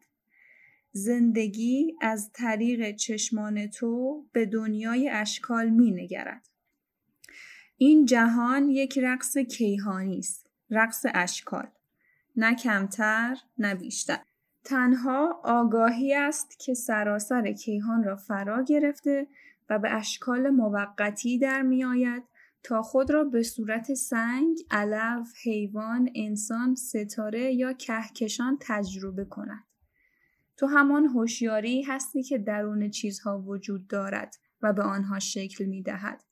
زندگی از طریق چشمان تو به دنیای اشکال می نگرد. این جهان یک رقص کیهانی است. رقص اشکال. نه کمتر نه بیشتر. تنها آگاهی است که سراسر کیهان را فرا گرفته و به اشکال موقتی در می آید تا خود را به صورت سنگ، علف، حیوان، انسان، ستاره یا کهکشان تجربه کند. تو همان هوشیاری هستی که درون چیزها وجود دارد و به آنها شکل می دهد.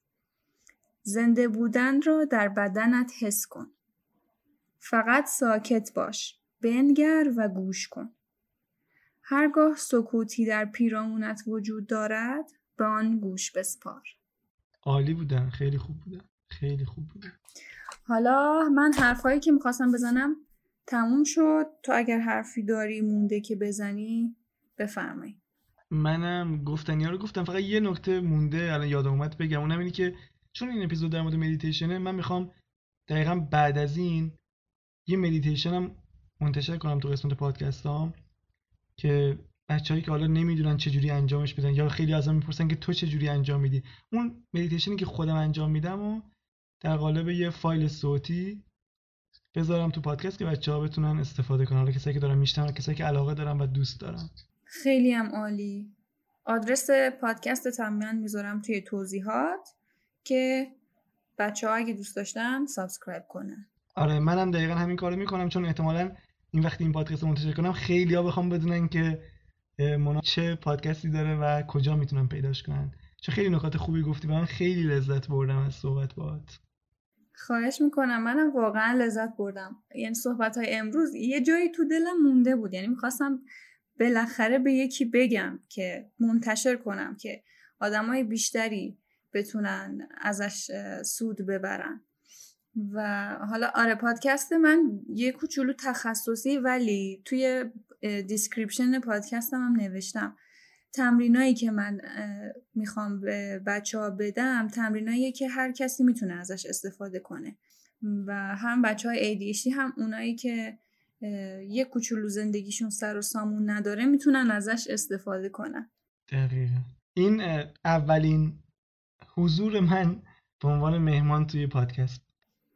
زنده بودن را در بدنت حس کن. فقط ساکت باش. بنگر و گوش کن. هرگاه سکوتی در پیرامونت وجود دارد به آن گوش بسپار. عالی بودن خیلی خوب بودن خیلی خوب بودن حالا من حرفایی که می‌خواستم بزنم تموم شد تو اگر حرفی داری مونده که بزنی بفرمایی منم گفتنی ها رو گفتم فقط یه نکته مونده الان یادم اومد بگم اونم اینه که چون این اپیزود در مورد مدیتیشنه من می‌خوام دقیقا بعد از این یه مدیتیشنم منتشر کنم تو قسمت پادکستام که بچه‌ای که حالا نمی‌دونن چه جوری انجامش بدن یا خیلی ازم می‌پرسن که تو چه جوری انجام میدی. اون مدیتیشنی که خودم انجام میدم و در قالب یه فایل صوتی بذارم تو پادکست که بچه ها بتونن استفاده کنن. حالا کسایی که دارن میشنون کسایی که علاقه دارن و دوست دارن. خیلی هم عالی. آدرس پادکست تماما می‌ذارم توی توضیحات. که بچه ها اگه دوست داشتن subscribe کنن. آره منم دقیقا همین کارو می‌کنم چون احتمالا این وقتی این پادکست رو منتشر کنم خیلی ها بخوان بدونن که مونا چه پادکستی داره و کجا می‌تونن پیداش کنن. چون خیلی نکات خوبی گفتی و من خیلی لذت بردم از صحبت باهات. خواهش می‌کنم منم واقعا لذت بردم. یعنی صحبت های امروز یه جایی تو دلم مونده بود. یعنی می‌خواستم بالاخره به یکی بگم که منتشر کنم که آدمای بیشتری بتونن ازش سود ببرن. و حالا آره پادکست من یه کوچولو تخصصی ولی توی description پادکستم هم نوشتم. تمرینایی که من می‌خوام به بچه ها بدم تمرینایی که هر کسی می‌تونه ازش استفاده کنه. و هم بچه های ADHD هم اونایی که یه کوچولو زندگیشون سر و سامون نداره می‌تونن ازش استفاده کنن. دقیقا. این اولین حضور من به عنوان مهمان توی پادکست.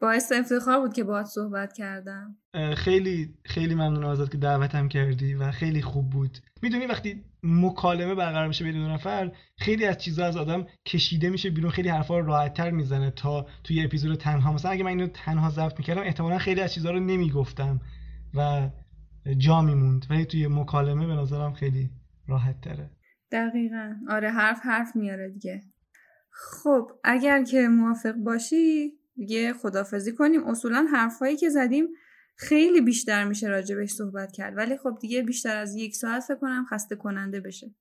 باعث افتخار بود که باهات صحبت کردم. خیلی خیلی ممنون ازت که دعوتم کردی و خیلی خوب بود. می‌دونی وقتی مکالمه برقرار میشه بین دو نفر خیلی از چیزها از آدم کشیده میشه بیرون خیلی حرفا رو راحتتر می‌زنه تا توی اپیزود تنها. مثلا اگه من اینو تنها ضبط می‌کردم احتمالا خیلی از چیزها رو نمی‌گفتم و جا میموند. ولی توی مکالمه به نظرم خیلی راحت تره دقیقا. آره حرف حرف میاره دیگه. خب اگر که موافق باشی دیگه خدافزی کنیم. اصولا حرفهایی که زدیم خیلی بیشتر میشه راجبش صحبت کرد. ولی خب دیگه بیشتر از یک ساعت فکر کنم خسته کننده بشه.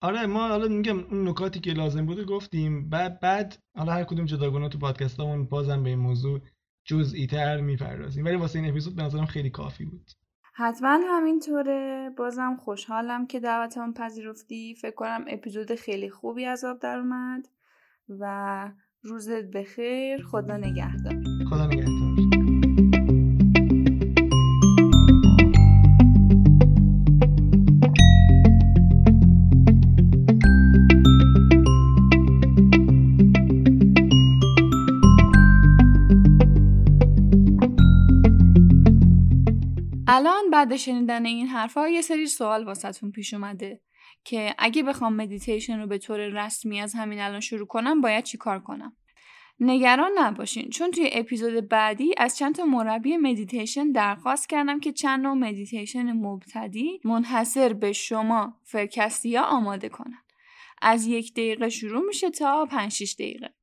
آره ما حالا میگم اون نکاتی که لازم بوده گفتیم. بعد بعد حالا هر کدوم جداگانه تو پادکستامون بازم به این موضوع جزئی تر می‌پردازیم. ولی واسه این اپیزود به نظرم خیلی کافی بود. حتما همینطوره. بازم خوشحالم که دعوتمون پذیرفتی. فکر کنم اپیزود خیلی خوبی از آب در اومد. و روزت بخیر. خدا نگهدار. خدا نگهدار. الان بعد شنیدن این حرفها یه سری سوال واسهتون پیش اومده. که اگه بخوام مدیتیشن رو به طور رسمی از همین الان شروع کنم باید چیکار کنم؟ نگران نباشین. چون توی اپیزود بعدی از چند تا مربی مدیتیشن درخواست کردم که چند نوع مدیتیشن مبتدی منحصر به شما فرکستیا آماده کنن. از یک دقیقه شروع میشه تا 5 6 دقیقه.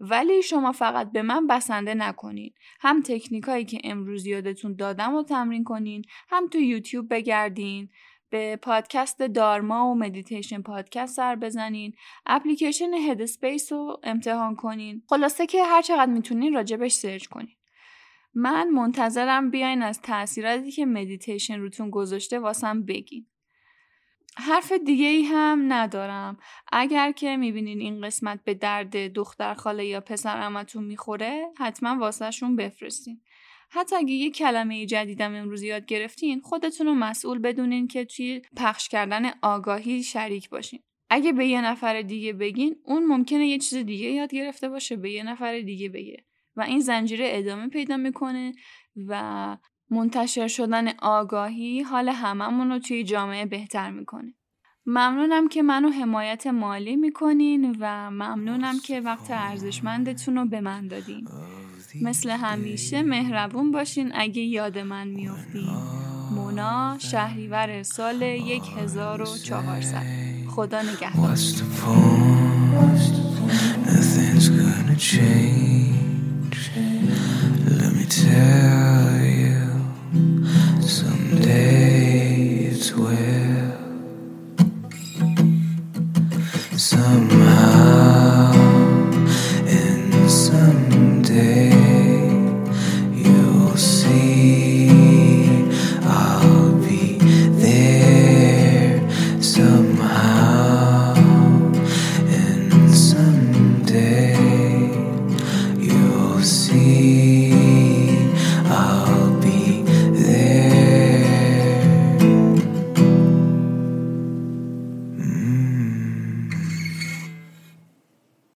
ولی شما فقط به من بسنده نکنین. هم تکنیکایی که امروز یادتون دادم رو تمرین کنین هم تو یوتیوب بگردین. به پادکست دارما و مدیتیشن پادکست سر بزنین. اپلیکیشن Headspace رو امتحان کنین. خلاصه که هر چقدر می‌تونین راجبش search کنین. من منتظرم بیاین از تاثیراتی که مدیتیشن روتون گذاشته واسم بگین. حرف دیگه ای هم ندارم. اگر که می‌بینین این قسمت به درد دختر خاله یا پسر عمتون می‌خوره حتما واسهشون بفرستین. حتی اگه یه کلمه جدیدم امروز یاد گرفتین خودتون رو مسئول بدونین که توی پخش کردن آگاهی شریک باشین. اگه به یه نفر دیگه بگین اون ممکنه یه چیز دیگه یاد گرفته باشه به یه نفر دیگه بگه. و این زنجیره ادامه پیدا می‌کنه و منتشر شدن آگاهی حال هممون رو توی جامعه بهتر می‌کنه. ممنونم که منو حمایت مالی می‌کنین و ممنونم که وقت ارزشمندتون رو به من دادین. مثل همیشه مهربون باشین. اگه یاد من میافتین مونا شهریور سال 1400 خدا نگهدار. Someday it's some